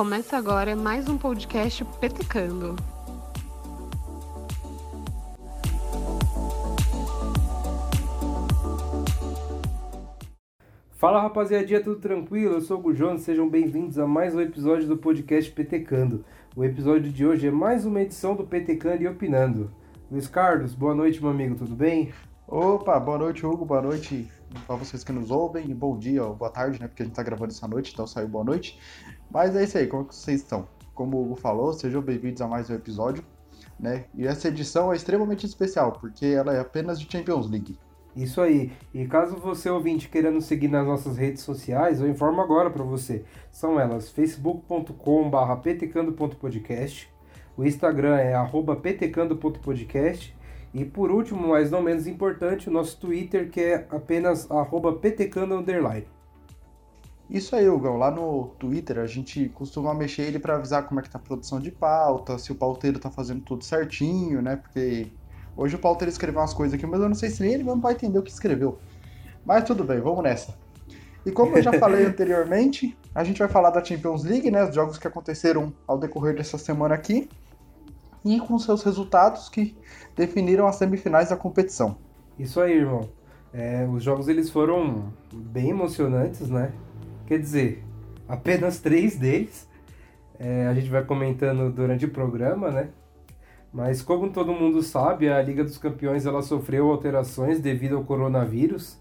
Começa agora mais um podcast Petecando. Fala rapaziadinha, tudo tranquilo? Eu sou o Gujones, sejam bem-vindos a mais um episódio do podcast Petecando. O episódio de hoje é mais uma edição do Petecando e Opinando. Luiz Carlos, boa noite, meu amigo, tudo bem? Opa, boa noite, Hugo, boa noite para vocês que nos ouvem, e bom dia ou boa tarde, né? Porque a gente tá gravando essa noite, então saiu boa noite. Mas é isso aí, como vocês estão? Como o Hugo falou, sejam bem-vindos a mais um episódio, né? E essa edição é extremamente especial, porque ela é apenas de Champions League. Isso aí. E caso você ouvinte queira nos seguir nas nossas redes sociais, eu informo agora para você. São elas facebook.com/ptcando.podcast, o Instagram é @ptcando.podcast e por último, mas não menos importante, o nosso Twitter, que é apenas @ptcando Isso aí, Hugão. Lá no Twitter a gente costuma mexer ele para avisar como é que tá a produção de pauta, se o pauteiro tá fazendo tudo certinho, né? Porque hoje o pauteiro escreveu umas coisas aqui, mas eu não sei se nem ele mesmo vai entender o que escreveu. Mas tudo bem, vamos nessa. E como eu já falei anteriormente, a gente vai falar da Champions League, né? Os jogos que aconteceram ao decorrer dessa semana aqui e com seus resultados que definiram as semifinais da competição. Isso aí, irmão. É, os jogos eles foram bem emocionantes, né? Quer dizer, apenas três deles. É, a gente vai comentando durante o programa, né? Mas como todo mundo sabe, a Liga dos Campeões ela sofreu alterações devido ao coronavírus.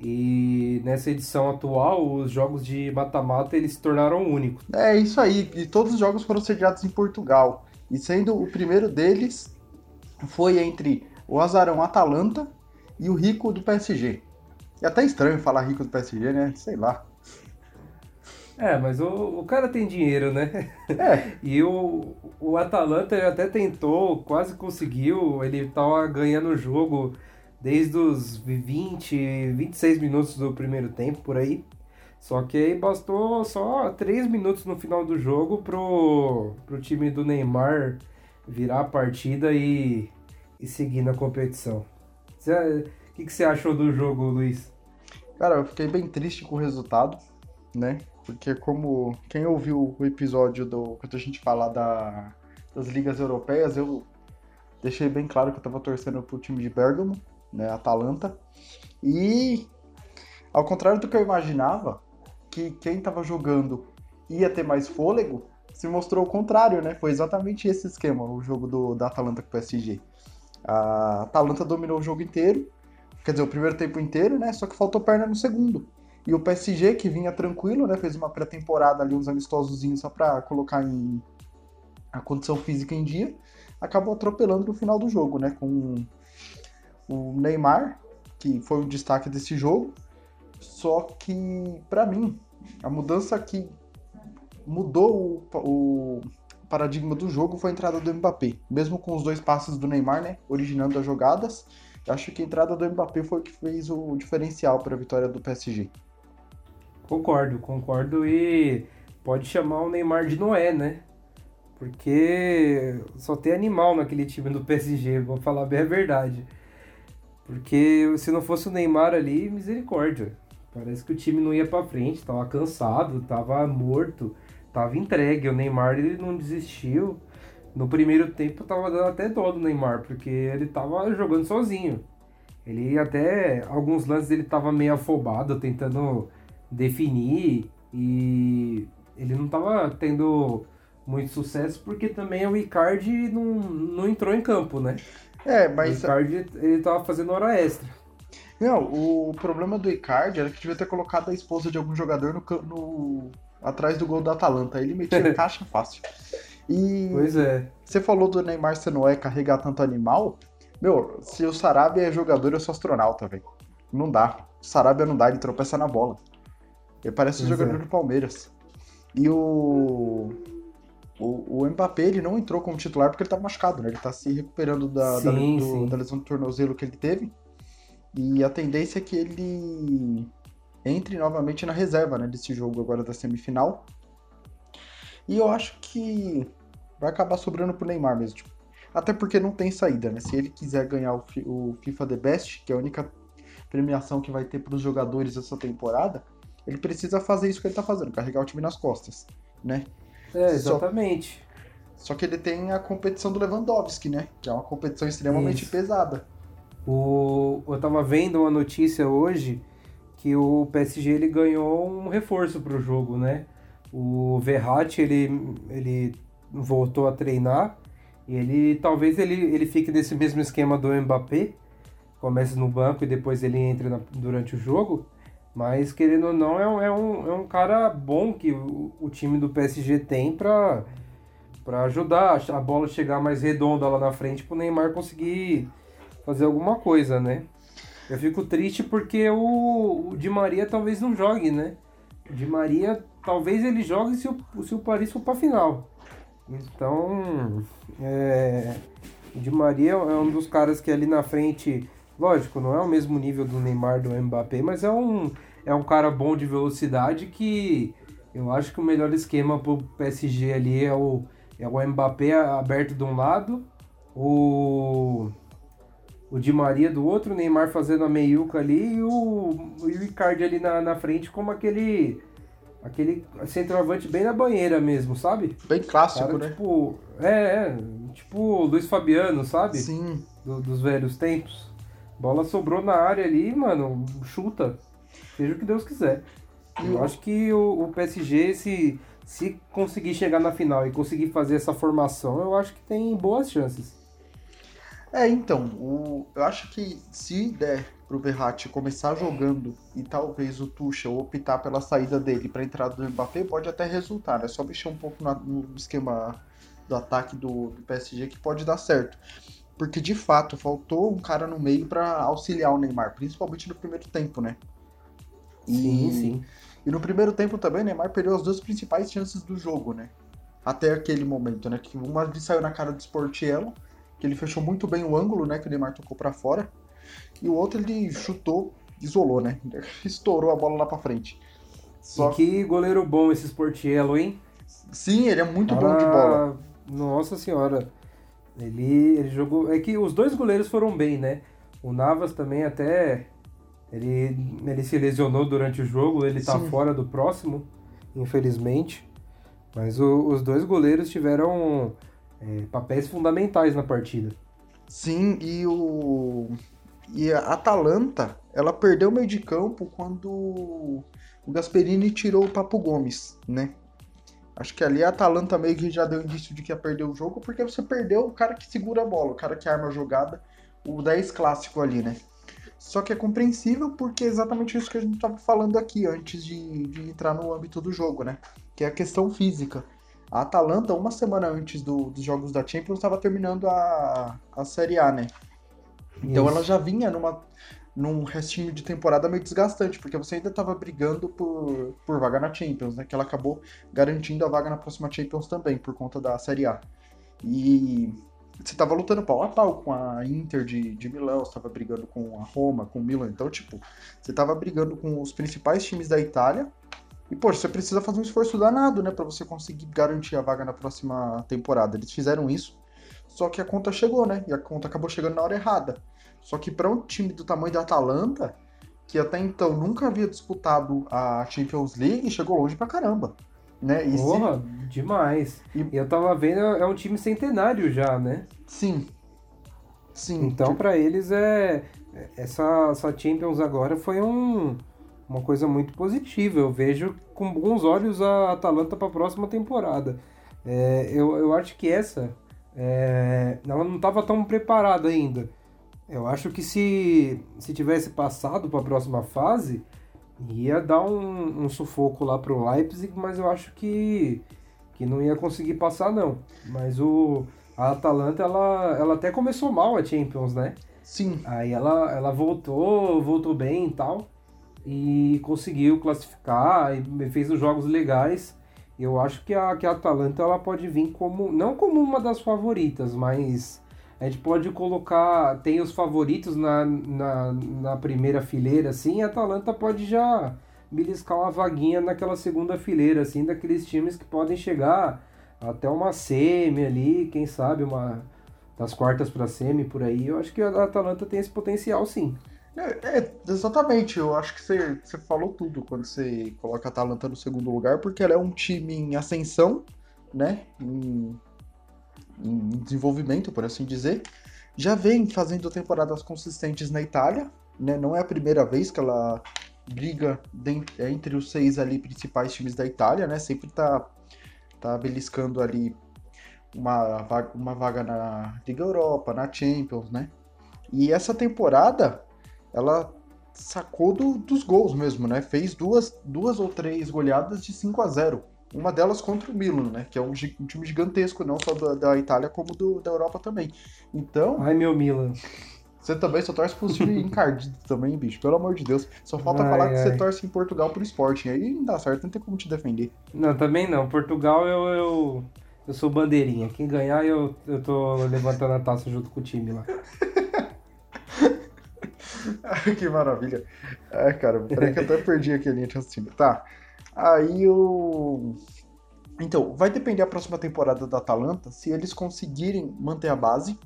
E nessa edição atual, os jogos de mata-mata eles se tornaram únicos. É isso aí, e todos os jogos foram sediados em Portugal. E sendo o primeiro deles foi entre o Azarão Atalanta e o Rico do PSG. É até estranho falar Rico do PSG, né? Sei lá. É, mas o, o cara tem dinheiro, né? É. e o, o Atalanta até tentou, quase conseguiu. Ele tava ganhando o jogo desde os 20, 26 minutos do primeiro tempo, por aí. Só que aí bastou só 3 minutos no final do jogo pro, pro time do Neymar virar a partida e, e seguir na competição. O que, que você achou do jogo, Luiz? Cara, eu fiquei bem triste com o resultado, né? Porque como quem ouviu o episódio do quando a gente fala da, das ligas europeias, eu deixei bem claro que eu tava torcendo pro time de Bergamo, né, Atalanta. E ao contrário do que eu imaginava, que quem tava jogando ia ter mais fôlego, se mostrou o contrário, né? Foi exatamente esse esquema, o jogo do, da Atalanta com o PSG. A Atalanta dominou o jogo inteiro, quer dizer, o primeiro tempo inteiro, né? Só que faltou perna no segundo. E o PSG, que vinha tranquilo, né? Fez uma pré-temporada ali, uns amistosozinhos só para colocar em a condição física em dia, acabou atropelando no final do jogo, né? Com o Neymar, que foi o destaque desse jogo. Só que, para mim, a mudança que mudou o, o, paradigma do jogo foi a entrada do Mbappé. Mesmo com os dois passes do Neymar, né, originando as jogadas, acho que a entrada do Mbappé foi o que fez o diferencial para a vitória do PSG. Concordo, concordo e pode chamar o Neymar de Noé, né? Porque só tem animal naquele time do PSG, vou falar bem a verdade. Porque se não fosse o Neymar ali, misericórdia. Parece que o time não ia para frente, tava cansado, tava morto tava entregue. O Neymar ele não desistiu. No primeiro tempo tava dando até dó do Neymar, porque ele tava jogando sozinho. Ele até alguns lances ele tava meio afobado, tentando definir e ele não tava tendo muito sucesso porque também o Icardi não, não entrou em campo, né? É, mas. O Icardi ele tava fazendo hora extra. Não, o problema do Icardi era que devia ter colocado a esposa de algum jogador no, no atrás do gol da Atalanta. Ele metia caixa fácil. E pois é. Você falou do Neymar se não é carregar tanto animal. Meu, se o Sarabia é jogador, eu sou astronauta, velho. Não dá. O Sarabia não dá, ele tropeça na bola. Ele parece pois jogador do Palmeiras. E o... o. O Mbappé, ele não entrou como titular porque ele tá machucado, né? Ele tá se recuperando da, sim, da, do, da lesão do tornozelo que ele teve. E a tendência é que ele entre novamente na reserva né, desse jogo agora da semifinal. E eu acho que vai acabar sobrando pro Neymar mesmo. Tipo, até porque não tem saída, né? Se ele quiser ganhar o, o FIFA The Best, que é a única premiação que vai ter para os jogadores essa temporada, ele precisa fazer isso que ele tá fazendo, carregar o time nas costas, né? É, exatamente. Só, só, que ele tem a competição do Lewandowski, né? Que é uma competição extremamente Isso. pesada. O, eu tava vendo uma notícia hoje que o PSG ele ganhou um reforço para o jogo, né? O Verratti ele, ele voltou a treinar e ele talvez ele, ele fique nesse mesmo esquema do Mbappé, comece no banco e depois ele entre na, durante o jogo. Mas querendo ou não, é um, é um, é um cara bom que o, o time do PSG tem para para ajudar a bola chegar mais redonda lá na frente para o Neymar conseguir fazer alguma coisa, né? Eu fico triste porque o, o Di Maria talvez não jogue, né? O Di Maria talvez ele jogue se o, se o Paris for para final. Então, é, o Di Maria é um dos caras que ali na frente, lógico, não é o mesmo nível do Neymar, do Mbappé, mas é um, é um cara bom de velocidade que eu acho que o melhor esquema pro PSG ali é o, é o Mbappé aberto de um lado, o o Di Maria do outro, o Neymar fazendo a meiuca ali e o, o Icardi ali na, na frente como aquele aquele centroavante bem na banheira mesmo, sabe? Bem clássico, Cara, né? Tipo, é, é, tipo Luiz Fabiano, sabe? Sim. Do, dos velhos tempos. Bola sobrou na área ali, mano, chuta. Seja o que Deus quiser. Eu acho que o, o PSG, se, se conseguir chegar na final e conseguir fazer essa formação, eu acho que tem boas chances. É, então, o, eu acho que se der pro Verratti começar jogando e talvez o Tuchel optar pela saída dele para entrada do Mbappé, pode até resultar. É só mexer um pouco no esquema do ataque do, do, PSG que pode dar certo. Porque de fato faltou um cara no meio para auxiliar o Neymar, principalmente no primeiro tempo, né? E, sim, sim. E no primeiro tempo também, o Neymar perdeu as duas principais chances do jogo, né? Até aquele momento, né? Que uma saiu na cara do Sportiello que ele fechou muito bem o ângulo, né, que o Neymar tocou para fora. E o outro ele chutou, isolou, né? Estourou a bola lá para frente. Só... E que goleiro bom esse Sportiello, hein? Sim, ele é muito ah, bom de bola. Nossa senhora. Ele, ele jogou. É que os dois goleiros foram bem, né? O Navas também até. Ele, ele se lesionou durante o jogo, ele tá Sim. fora do próximo, infelizmente. Mas o, os dois goleiros tiveram é, papéis fundamentais na partida. Sim, e o e a Atalanta, ela perdeu o meio de campo quando o Gasperini tirou o Papo Gomes, né? Acho que ali a Atalanta meio que já deu indício de que ia perder o jogo, porque você perdeu o cara que segura a bola, o cara que arma a jogada, o 10 clássico ali, né? Só que é compreensível porque é exatamente isso que a gente estava falando aqui antes de, de entrar no âmbito do jogo, né? Que é a questão física. A Atalanta, uma semana antes do, dos jogos da Champions, estava terminando a, a Série A, né? Então Isso. ela já vinha numa, num restinho de temporada meio desgastante, porque você ainda estava brigando por, por vaga na Champions, né? Que ela acabou garantindo a vaga na próxima Champions também, por conta da Série A. E você estava lutando pau a pau com a Inter de, de Milão, estava brigando com a Roma, com o Milan. Então, tipo, você estava brigando com os principais times da Itália e, poxa, você precisa fazer um esforço danado, né, para você conseguir garantir a vaga na próxima temporada. Eles fizeram isso, só que a conta chegou, né? E a conta acabou chegando na hora errada. Só que para um time do tamanho da Atalanta, que até então nunca havia disputado a Champions League, chegou longe pra caramba. Né? E Porra, se... demais. E... e eu tava vendo, é um time centenário já, né? Sim. Sim. Então, para eles, é essa, essa Champions agora foi um uma coisa muito positiva. Eu vejo com bons olhos a Atalanta para a próxima temporada. É, eu, eu acho que essa é, ela não estava tão preparada ainda. Eu acho que se, se tivesse passado para a próxima fase, ia dar um, um sufoco lá para o Leipzig, mas eu acho que, que não ia conseguir passar não. Mas o, a Atalanta, ela, ela até começou mal a Champions, né? Sim. Aí ela, ela voltou, voltou bem e tal e conseguiu classificar e fez os jogos legais. Eu acho que a, que a Atalanta ela pode vir como, não como uma das favoritas, mas a gente pode colocar, tem os favoritos na, na, na primeira fileira, assim, a Atalanta pode já beliscar uma vaguinha naquela segunda fileira, assim, daqueles times que podem chegar até uma semi ali, quem sabe uma das quartas para semi por aí. Eu acho que a Atalanta tem esse potencial, sim. É, é, exatamente. Eu acho que você, você falou tudo quando você coloca a Atalanta no segundo lugar, porque ela é um time em ascensão, né, em, em desenvolvimento, por assim dizer, já vem fazendo temporadas consistentes na Itália, né? Não é a primeira vez que ela briga é, entre os seis ali principais times da Itália, né? Sempre tá, tá beliscando ali uma vaga, uma vaga na Liga Europa, na Champions, né? E essa temporada, ela sacou do, dos gols mesmo, né? Fez duas, duas ou três goleadas de 5 a 0 Uma delas contra o Milan, né? Que é um, um time gigantesco, não só da, da Itália, como do, da Europa também. Então. Ai, meu Milan. Você também só torce pro time encardido também, bicho. Pelo amor de Deus. Só falta ai, falar ai. que você torce em Portugal pro esporte. Aí não dá certo, não tem como te defender. Não, também não. Portugal eu, eu, eu sou bandeirinha. Quem ganhar, eu, eu tô levantando a taça junto com o time lá. que maravilha. Ai, cara, peraí que eu até perdi aqui a linha de raciocínio. Tá. Aí o. Então, vai depender a próxima temporada da Atalanta se eles conseguirem manter a base,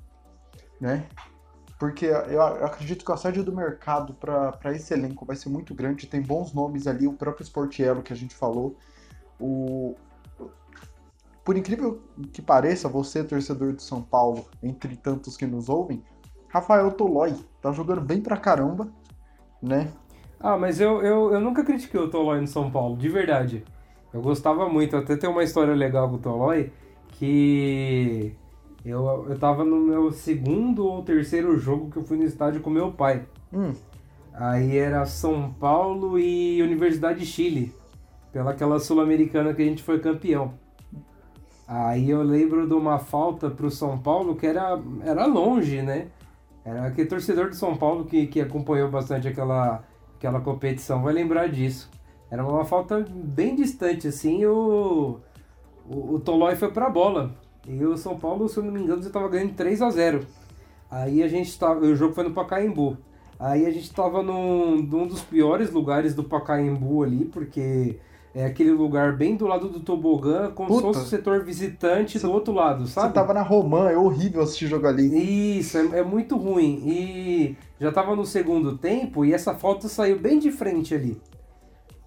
né? porque eu acredito que o assédio do mercado para esse elenco vai ser muito grande. Tem bons nomes ali, o próprio Sportiello que a gente falou. O... Por incrível que pareça, você, torcedor de São Paulo, entre tantos que nos ouvem, Rafael Tolói tá jogando bem pra caramba, né? Ah, mas eu, eu, eu nunca critiquei o Tolói no São Paulo, de verdade. Eu gostava muito, até tem uma história legal com o Tolói, que eu, eu tava no meu segundo ou terceiro jogo que eu fui no estádio com meu pai. Hum. Aí era São Paulo e Universidade de Chile. Pela aquela sul-americana que a gente foi campeão. Aí eu lembro de uma falta pro São Paulo que era, era longe, né? Era aquele torcedor de São Paulo que, que acompanhou bastante aquela, aquela competição, vai lembrar disso. Era uma falta bem distante, assim, o, o, o Tolói foi pra bola. E o São Paulo, se eu não me engano, já tava ganhando 3 a 0 Aí a gente tava. O jogo foi no Pacaembu. Aí a gente tava num, num dos piores lugares do Pacaembu ali, porque é aquele lugar bem do lado do tobogã, como se fosse o setor visitante cê, do outro lado, sabe? Você tava na Romã, é horrível assistir jogo ali. Isso, é, é, muito ruim. E já tava no segundo tempo e essa foto saiu bem de frente ali.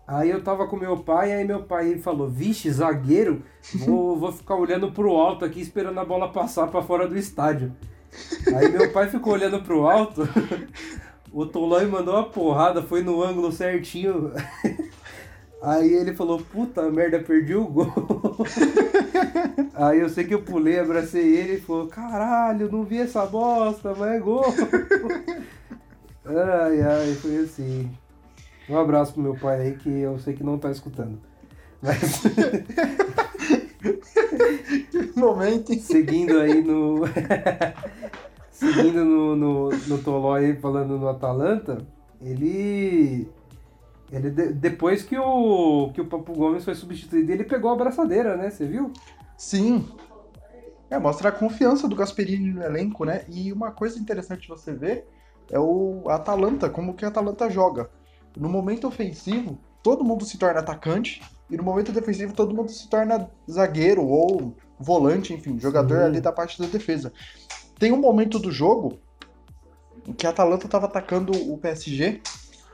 Aí eu tava com meu pai, aí meu pai falou, vixe, zagueiro, vou, vou ficar olhando pro alto aqui esperando a bola passar para fora do estádio. Aí meu pai ficou olhando pro alto, o Tolói mandou uma porrada, foi no ângulo certinho. Aí ele falou, puta merda, perdi o gol. Aí eu sei que eu pulei, abracei ele e falou, caralho, não vi essa bosta, mas é gol. Ai, ai, foi assim. Um abraço pro meu pai aí, que eu sei que não tá escutando. Mas. Momento. Seguindo aí no. Seguindo no, no, no Tolói falando no Atalanta, ele. Ele, depois que o, que o Papo Gomes foi substituído, ele pegou a abraçadeira, né? Você viu? Sim. É, mostra a confiança do Gasperini no elenco, né? E uma coisa interessante de você ver é o Atalanta, como que a Atalanta joga no momento ofensivo, todo mundo se torna atacante, e no momento defensivo, todo mundo se torna zagueiro ou volante, enfim, jogador Sim. ali da parte da defesa. Tem um momento do jogo que a Atalanta estava atacando o PSG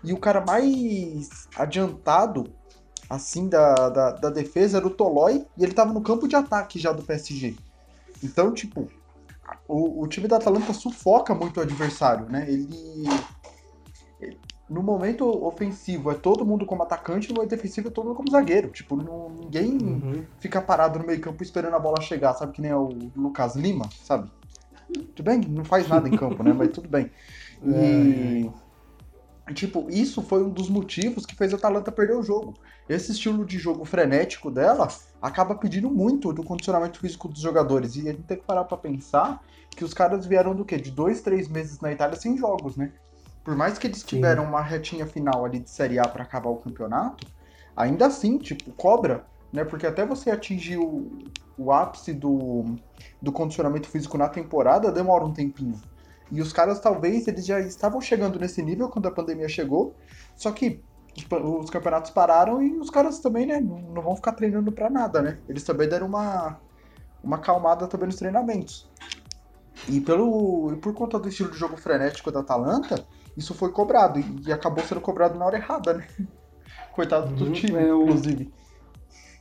e o cara mais adiantado assim da, da, da, defesa era o Tolói e ele estava no campo de ataque já do PSG. Então, tipo, o, o time da Atalanta sufoca muito o adversário, né? Ele no momento ofensivo é todo mundo como atacante, no momento defensivo é todo mundo como zagueiro. Tipo, não, ninguém uhum. fica parado no meio campo esperando a bola chegar, sabe? Que nem é o Lucas Lima, sabe? Tudo bem, não faz nada em campo, né? Mas tudo bem. E. É. Tipo, isso foi um dos motivos que fez a Atalanta perder o jogo. Esse estilo de jogo frenético dela acaba pedindo muito do condicionamento físico dos jogadores. E a gente tem que parar pra pensar que os caras vieram do quê? De dois, três meses na Itália sem jogos, né? por mais que eles tiveram uma retinha final ali de Série A para acabar o campeonato, ainda assim, tipo, cobra, né? Porque até você atingir o, o ápice do, do condicionamento físico na temporada demora um tempinho. E os caras, talvez, eles já estavam chegando nesse nível quando a pandemia chegou, só que os, os campeonatos pararam e os caras também, né, não vão ficar treinando para nada, né? Eles também deram uma, uma calmada também nos treinamentos. E pelo e por conta do estilo de jogo frenético da Atalanta, isso foi cobrado e acabou sendo cobrado na hora errada, né? Coitado do uhum, time, é, o, inclusive.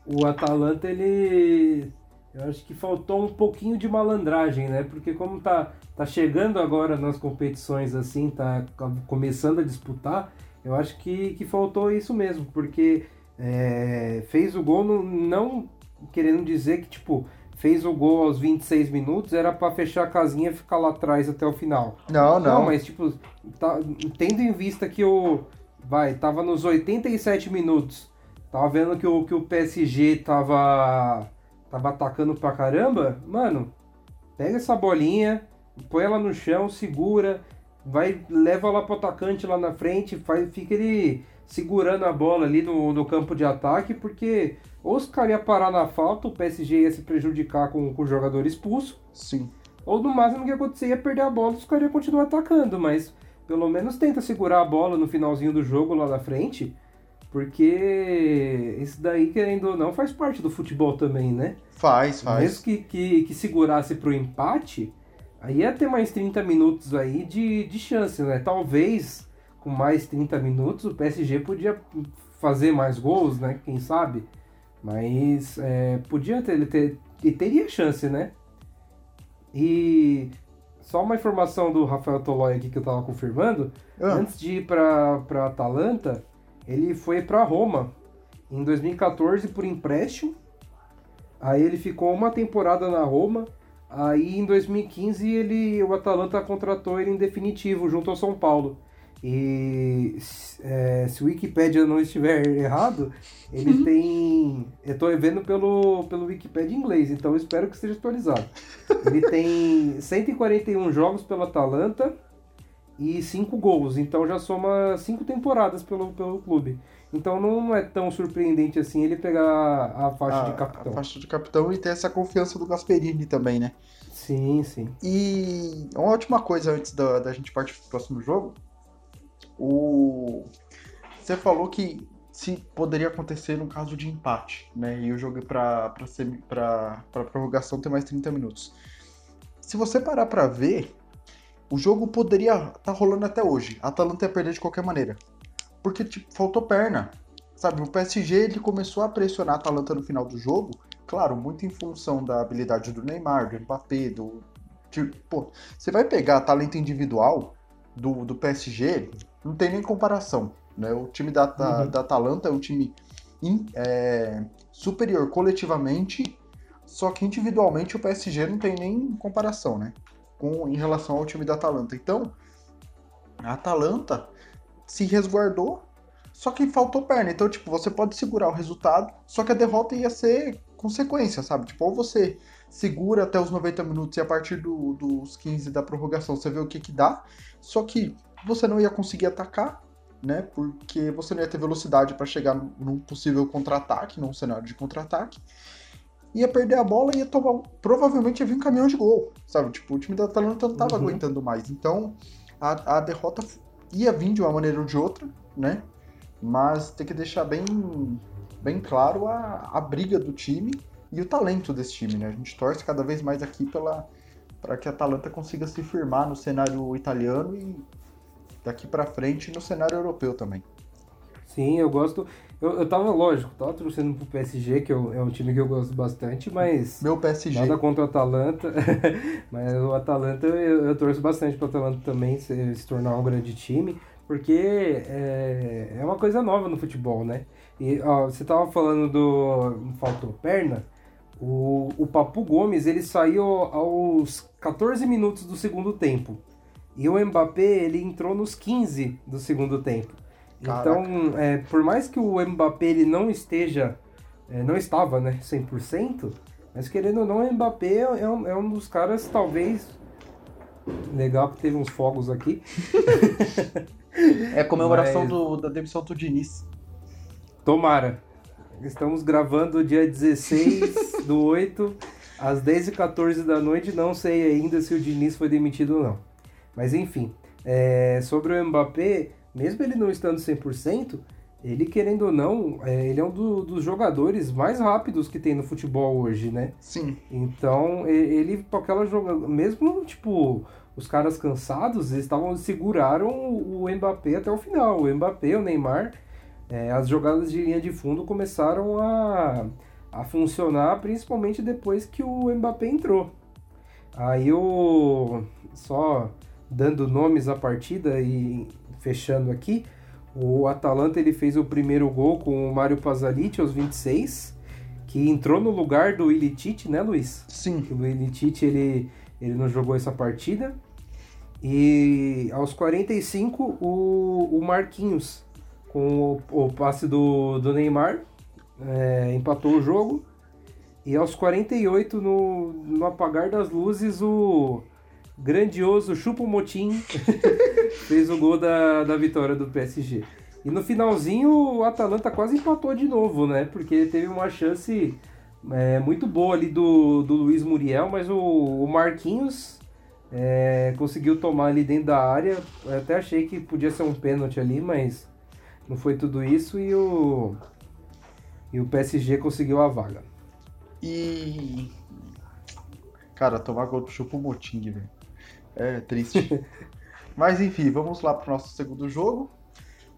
O Atalanta, ele eu acho que faltou um pouquinho de malandragem, né? Porque como tá, tá chegando agora nas competições assim, tá começando a disputar, eu acho que, que faltou isso mesmo, porque é, fez o gol no, não querendo dizer que, tipo, fez o gol aos 26 minutos, era para fechar a casinha e ficar lá atrás até o final. Não, não. Não, mas tipo, tá, tendo em vista que o. Vai, tava nos 87 minutos. Tava vendo que o, que o PSG tava. Tava atacando pra caramba. Mano, pega essa bolinha, põe ela no chão, segura, vai, leva lá pro atacante lá na frente, faz, fica ele segurando a bola ali no, no campo de ataque, porque ou os caras iam parar na falta, o PSG ia se prejudicar com, com o jogador expulso. Sim. Ou no máximo que acontecer ia perder a bola, os caras iam continuar atacando, mas pelo menos tenta segurar a bola no finalzinho do jogo lá na frente, porque isso daí, querendo ou não, faz parte do futebol também, né? Faz, faz. Mesmo que, que, que segurasse pro empate, aí ia ter mais 30 minutos aí de, de chance, né? Talvez com mais 30 minutos o PSG podia fazer mais gols, né? Quem sabe? Mas é, podia ter, ele ter, teria chance, né? E só uma informação do Rafael Tolói aqui que eu tava confirmando. Ah. Antes de ir pra, pra Atalanta, ele foi pra Roma em 2014 por empréstimo. Aí ele ficou uma temporada na Roma. Aí em 2015 ele, o Atalanta contratou ele em definitivo junto ao São Paulo. E é, se o Wikipedia não estiver errado, ele uhum. tem. Eu estou vendo pelo, pelo Wikipedia em inglês, então espero que esteja atualizado. Ele tem 141 jogos pelo Atalanta e 5 gols, então já soma 5 temporadas pelo, pelo clube. Então não é tão surpreendente assim ele pegar a faixa a, de capitão. A faixa de capitão e ter essa confiança do Gasperini também, né? Sim, sim. E uma última coisa antes da, da gente partir pro próximo jogo o... Você falou que se poderia acontecer no caso de empate, né? E o jogo para para prorrogação ter mais 30 minutos. Se você parar para ver, o jogo poderia estar tá rolando até hoje. A Atalanta ia perder de qualquer maneira. Porque tipo, faltou perna. Sabe, o PSG ele começou a pressionar a Atalanta no final do jogo, claro, muito em função da habilidade do Neymar, do Mbappé, do tipo, pô, você vai pegar talento individual do, do PSG, não tem nem comparação. Né? O time da, da, uhum. da Atalanta é um time in, é, superior coletivamente, só que individualmente o PSG não tem nem comparação, né? Com, em relação ao time da Atalanta. Então, a Atalanta se resguardou, só que faltou perna. Então, tipo, você pode segurar o resultado, só que a derrota ia ser consequência, sabe? Tipo, ou você segura até os 90 minutos e a partir do, dos 15 da prorrogação você vê o que que dá. Só que você não ia conseguir atacar, né? Porque você não ia ter velocidade para chegar num possível contra-ataque, num cenário de contra-ataque. Ia perder a bola e ia tomar. Provavelmente ia vir um caminhão de gol, sabe? Tipo, o time da Atalanta não tava uhum. aguentando mais. Então, a, a derrota ia vir de uma maneira ou de outra, né? Mas tem que deixar bem, bem claro a, a briga do time e o talento desse time, né? A gente torce cada vez mais aqui pela para que a Atalanta consiga se firmar no cenário italiano e daqui para frente no cenário europeu também. Sim, eu gosto. Eu, eu tava, lógico, tava torcendo pro PSG, que eu, é um time que eu gosto bastante, mas. Meu PSG. Nada contra o Atalanta. mas o Atalanta, eu, eu torço bastante pro Atalanta também se, se tornar um grande time, porque é, é uma coisa nova no futebol, né? E ó, você tava falando do. Faltou perna. O, o Papu Gomes ele saiu aos 14 minutos do segundo tempo. E o Mbappé, ele entrou nos 15 do segundo tempo. Caraca. Então, é, por mais que o Mbappé ele não esteja, é, não estava, né, 100%, mas querendo ou não, o Mbappé é um, é um dos caras, talvez, legal que teve uns fogos aqui. é comemoração mas... do, da demissão do Diniz. Tomara. Estamos gravando dia 16 do 8, às 10h14 da noite. Não sei ainda se o Diniz foi demitido ou não. Mas enfim, é, sobre o Mbappé, mesmo ele não estando 100%, ele querendo ou não, é, ele é um do, dos jogadores mais rápidos que tem no futebol hoje, né? Sim. Então, ele, com aquela jogada, mesmo tipo, os caras cansados, eles estavam seguraram o Mbappé até o final. O Mbappé, o Neymar, é, as jogadas de linha de fundo começaram a, a funcionar, principalmente depois que o Mbappé entrou. Aí o só dando nomes à partida e fechando aqui, o Atalanta ele fez o primeiro gol com o Mário Pasalic aos 26, que entrou no lugar do Ilicic, né, Luiz? Sim. O Ilicic ele ele não jogou essa partida. E aos 45 o, o Marquinhos com o, o passe do, do Neymar é, empatou o jogo. E aos 48, no, no apagar das luzes, o grandioso Chupo Motim fez o gol da, da vitória do PSG. E no finalzinho, o Atalanta quase empatou de novo, né? Porque teve uma chance é, muito boa ali do, do Luiz Muriel, mas o, o Marquinhos é, conseguiu tomar ali dentro da área. Eu até achei que podia ser um pênalti ali, mas não foi tudo isso e o, e o PSG conseguiu a vaga. E. Cara, tomar gol do Chupo Moting, velho. É triste. Mas enfim, vamos lá pro nosso segundo jogo.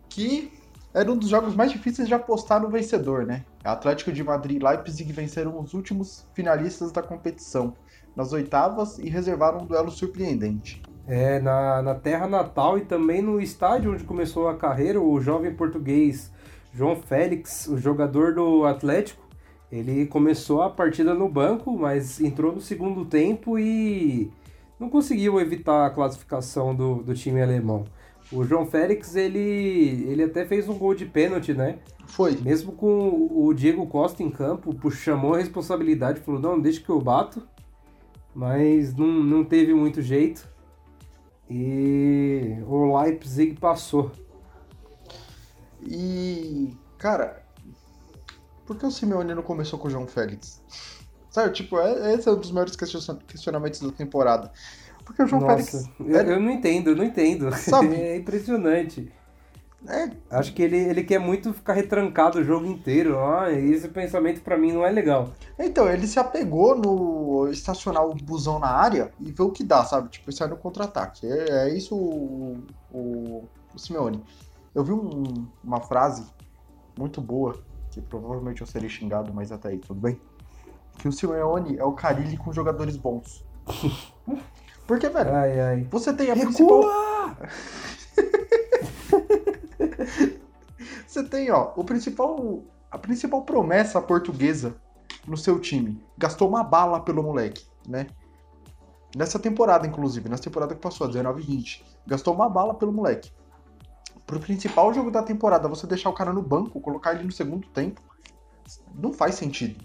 Que era um dos jogos mais difíceis de apostar no vencedor, né? Atlético de Madrid e Leipzig venceram os últimos finalistas da competição nas oitavas e reservaram um duelo surpreendente. É, na, na terra natal e também no estádio onde começou a carreira, o jovem português João Félix, o jogador do Atlético, ele começou a partida no banco, mas entrou no segundo tempo e não conseguiu evitar a classificação do, do time alemão. O João Félix, ele, ele até fez um gol de pênalti, né? Foi. Mesmo com o Diego Costa em campo, chamou a responsabilidade, falou, não, deixa que eu bato. Mas não, não teve muito jeito. E o Leipzig passou. E, cara, por que o Simeone não começou com o João Félix? Sabe, tipo, é, esse é um dos maiores questionamentos da temporada. Porque o João Nossa, Félix. Eu, é- eu não entendo, eu não entendo. Sabe? É impressionante. É, Acho que ele, ele quer muito ficar retrancado o jogo inteiro. Ah, esse pensamento pra mim não é legal. Então, ele se apegou no estacionar o busão na área e ver o que dá, sabe? Tipo, sair no contra-ataque. É, é isso o, o, o Simeone. Eu vi um- uma frase muito boa, que provavelmente eu serei xingado, mas até aí, tudo bem? Que o Simeone é o Carilli com jogadores bons. Porque, velho, Ai, ai. você tem a principal. Recua! Você tem, ó, o principal. A principal promessa portuguesa no seu time. Gastou uma bala pelo moleque, né? Nessa temporada, inclusive, nessa temporada que passou, a 19 e 20. Gastou uma bala pelo moleque. Pro principal jogo da temporada, você deixar o cara no banco, colocar ele no segundo tempo, não faz sentido.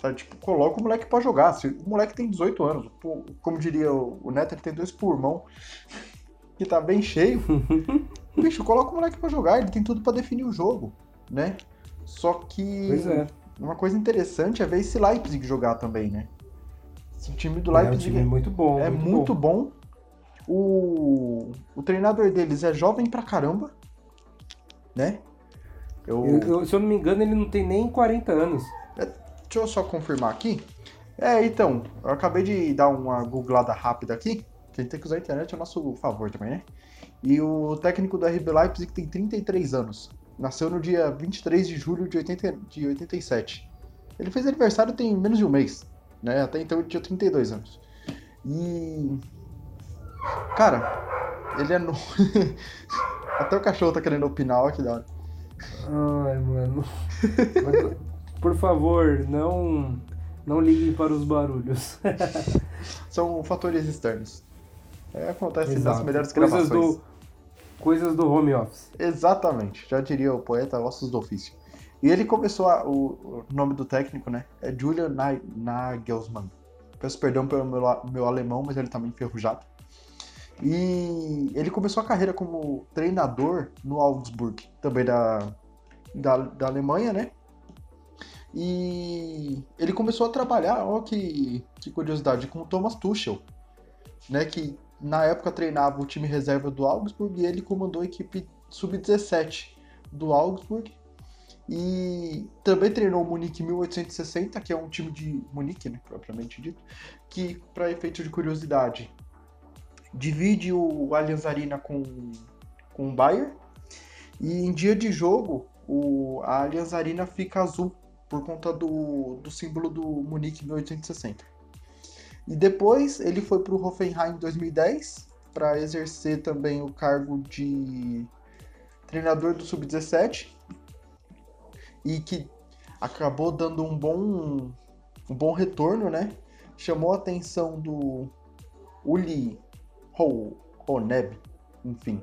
Sabe? Tipo, coloca o moleque pra jogar. Se, o moleque tem 18 anos. Pô, como diria o, o Neto, ele tem dois pulmão. Que tá bem cheio. Bicho, coloca o moleque pra jogar, ele tem tudo pra definir o jogo, né? Só que Pois é. uma coisa interessante é ver esse Leipzig jogar também, né? Esse time do É um Leipzig time muito bom. é muito bom. O, o treinador deles é jovem pra caramba, né? Eu, Eu- eu- se eu não me engano, ele não tem nem 40 anos. Deixa eu só confirmar aqui. É, então, eu acabei de dar uma googlada rápida aqui, que a gente tem que usar a internet a nosso favor também, né? E o técnico do RB Leipzig tem 33 anos. Nasceu no dia 23 de julho de, 80, de 87. Ele fez aniversário tem menos de um mês, né? Até então ele tinha 32 anos. E. Cara, ele é no. Até o cachorro tá querendo opinar, ó que da hora. Ai, mano. Por favor, não, não liguem para os barulhos. São fatores externos. É, acontece nas Exato. melhores coisas gravações. do Coisas do home office. Exatamente, já diria o poeta Ossos do Ofício. E ele começou a- o, o nome do técnico, né? É Julian Na- Nagelsmann. Peço perdão pelo meu, meu alemão, mas ele tá meio enferrujado. E ele começou a carreira como treinador no Augsburg, também da, da, da Alemanha, né? E ele começou a trabalhar, ó que, que curiosidade, com o Thomas Tuchel, né? Que na época treinava o time reserva do Augsburg e ele comandou a equipe sub-17 do Augsburg. E também treinou o Munique 1860, que é um time de Munique, né, propriamente dito, que, para efeito de curiosidade, divide o Allianz Arena com, com o Bayern. E em dia de jogo, o, a Allianz Arena fica azul, por conta do, do símbolo do Munique 1860. E depois ele foi para o Hoffenheim em 2010 para exercer também o cargo de treinador do Sub-17 e que acabou dando um bom, um bom retorno, né? Chamou a atenção do Uli Honeb, enfim.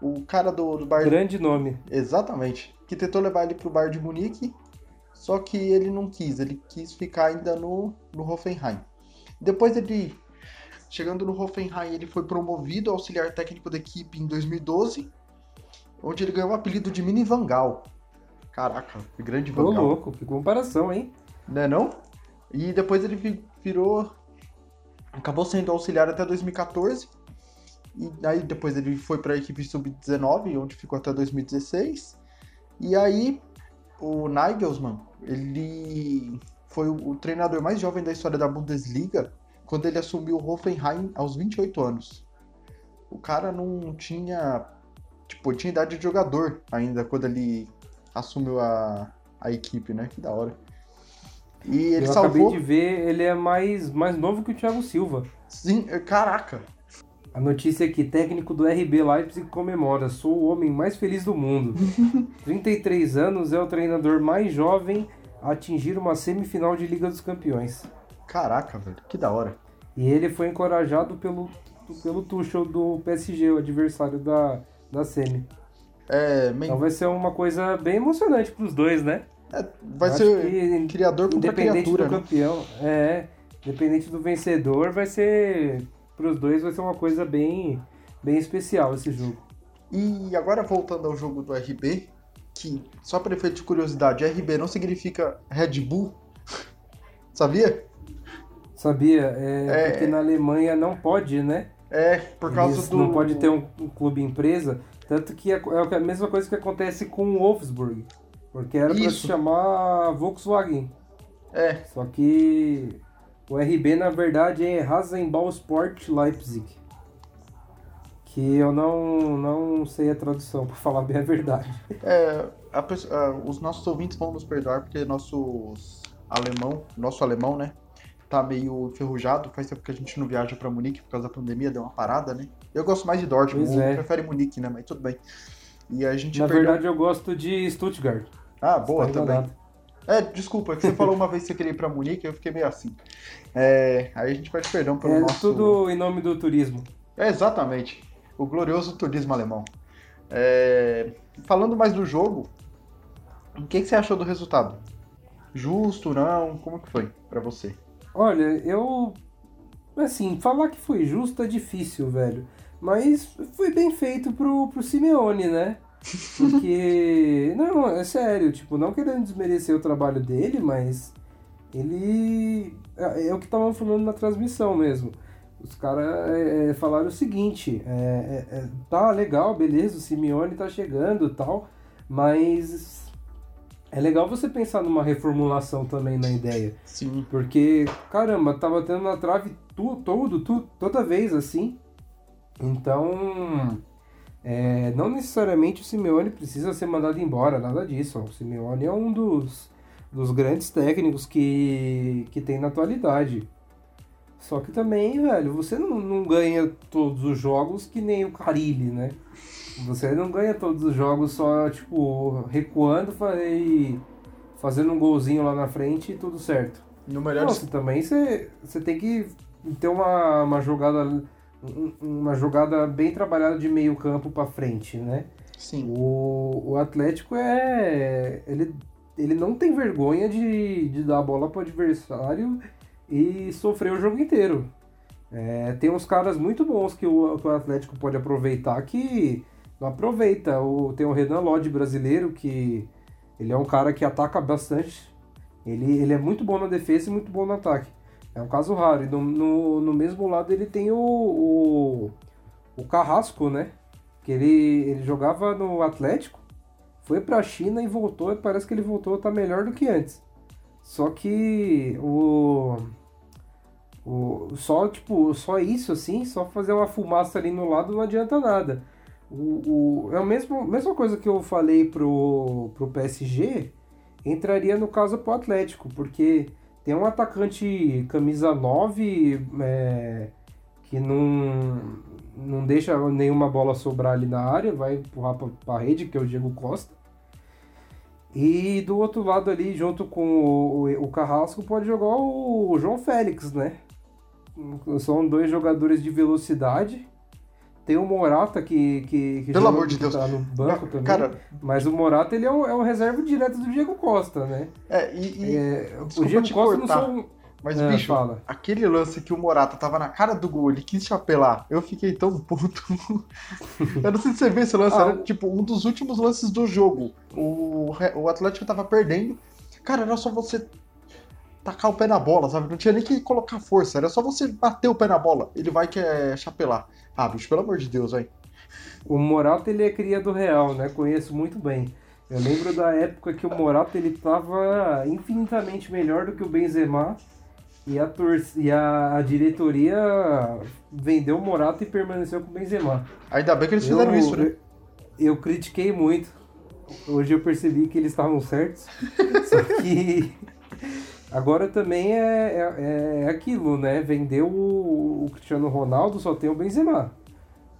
O cara do, do bar. Grande nome. Exatamente. Que tentou levar ele pro bar de Munique, só que ele não quis, ele quis ficar ainda no, no Hoffenheim. Depois ele, chegando no Hoffenheim, ele foi promovido auxiliar técnico da equipe em 2012, onde ele ganhou o apelido de Mini Vangal. Caraca, grande Vangal. louco, que comparação, hein? Né não? E depois ele vi- virou. Acabou sendo auxiliar até 2014. E aí depois ele foi para a equipe sub-19, onde ficou até 2016. E aí o Nagelsmann, ele foi o, o treinador mais jovem da história da Bundesliga quando ele assumiu o Hoffenheim aos 28 anos. O cara não tinha. Tipo, tinha idade de jogador ainda quando ele assumiu a, a equipe, né? Que da hora. E ele Eu salvou. acabei de ver, ele é mais, mais novo que o Thiago Silva. Sim, é, caraca. A notícia aqui, técnico do RB Leipzig comemora, sou o homem mais feliz do mundo. 33 anos, é o treinador mais jovem a atingir uma semifinal de Liga dos Campeões. Caraca, velho. Que da hora. E ele foi encorajado pelo, pelo Tuchel do PSG, o adversário da, da semi. É, men- Então vai ser uma coisa bem emocionante pros dois, né? é, vai Eu ser que, criador contra independente criatura, do né? campeão, é, independente do vencedor, vai ser pros dois vai ser uma coisa bem bem especial esse jogo. E agora voltando ao jogo do RB, que só para efeito de curiosidade, RB não significa Red Bull. Sabia? Sabia? É, É. porque na Alemanha não pode, né? É, por causa Eles do. Não pode ter um, um clube empresa. Tanto que é é a mesma coisa que acontece com o Wolfsburg. Porque era para se Isso. chamar Volkswagen. É, Só que o RB na verdade é Rasenball Sport Leipzig. Que eu não, não sei a tradução, pra falar bem a verdade. é a ah, os nossos ouvintes vão nos perdoar porque nossos alemão, nosso alemão, né? Tá meio enferrujado. Faz tempo que a gente não viaja pra Munique por causa da pandemia, deu uma parada, né? Eu gosto mais de Dortmund, é. prefere Munique, né? Mas tudo bem. E a gente Na perdeu- verdade eu gosto de Stuttgart. Ah, boa Tá também. É, desculpa, é que você falou uma vez que você queria ir pra Munique, eu fiquei meio assim. É, aí a gente pede perdão pelo É nosso. tudo em nome do turismo. É, exatamente. O glorioso turismo alemão. É, Falando mais do jogo, o que, que você achou do resultado? Justo, não? Como que foi pra você? Olha, eu. Assim, falar que foi justo é difícil, velho. Mas foi bem feito pro, pro Simeone, né? Porque. não, é sério, tipo, não querendo desmerecer o trabalho dele, mas. Ele. É, é o que estavam falando na transmissão mesmo. Os caras é, é, falaram o seguinte: é, é, tá legal, beleza, o Simeone tá chegando e tal, mas. É legal você pensar numa reformulação também na ideia. Sim. Porque, caramba, tava tendo na trave tu, todo, tu, toda vez assim. Então, é, não necessariamente o Simeone precisa ser mandado embora, nada disso. O Simeone é um dos, dos grandes técnicos que, que tem na atualidade. Só que também, velho, você não, não ganha todos os jogos que nem o Carilli, né? Você não ganha todos os jogos só, tipo, recuando e fazendo um golzinho lá na frente e tudo certo. No melhor Nossa, também você, você tem que ter uma, uma jogada um- uma jogada bem trabalhada de meio campo pra frente, né? Sim. O, o Atlético é ele, ele não tem vergonha de, de dar a bola pro adversário e sofrer o jogo inteiro. É, tem uns caras muito bons que o, que o Atlético pode aproveitar que não aproveita. O, tem o Renan Lodge brasileiro que ele é um cara que ataca bastante. Ele, ele é muito bom na defesa e muito bom no ataque. É um caso raro. E no, no, no mesmo lado ele tem o, o, o Carrasco, né? Que ele, ele jogava no Atlético, foi pra China e voltou. E parece que ele voltou a estar melhor do que antes. Só que o. O, só, tipo, só isso assim, só fazer uma fumaça ali no lado não adianta nada. O, o, é a mesma, mesma coisa que eu falei pro, pro PSG, entraria no caso pro Atlético, porque tem um atacante camisa 9 é, que não, não deixa nenhuma bola sobrar ali na área, vai empurrar para a rede, que é o Diego Costa. E do outro lado ali, junto com o, o Carrasco, pode jogar o João Félix, né? São dois jogadores de velocidade tem o Morata que, que, que Pelo amor de Deus. tá no banco Não, também. cara- Mas o Morata ele é o, é reserva direto do Diego Costa, né? É, e, e- É, o Diego Costa cortar, não são. Mas É, bicho, fala. aquele lance que o Morata tava na cara do gol, ele quis te apelar. Eu fiquei tão puto. eu não sei se você viu esse lance, Ah, era tipo um dos últimos lances do jogo. O, o Atlético tava perdendo. Cara, era só você tacar o pé na bola, sabe? Não tinha nem que colocar força, era só você bater o pé na bola. Ele vai quer chapelar. Ah, bicho, pelo amor de Deus, velho. O Morata ele é cria do Real, né? Conheço muito bem. Eu lembro da época que o Morata ele tava infinitamente melhor do que o Benzema e a, tor e a, a diretoria vendeu o Morata e permaneceu com o Benzema. Ainda bem que eles fizeram eu, isso, né? Eu, eu critiquei muito. Hoje eu percebi que eles estavam certos. Só que agora também é, é, é aquilo, né? Vendeu o, o Cristiano Ronaldo, só tem o Benzema.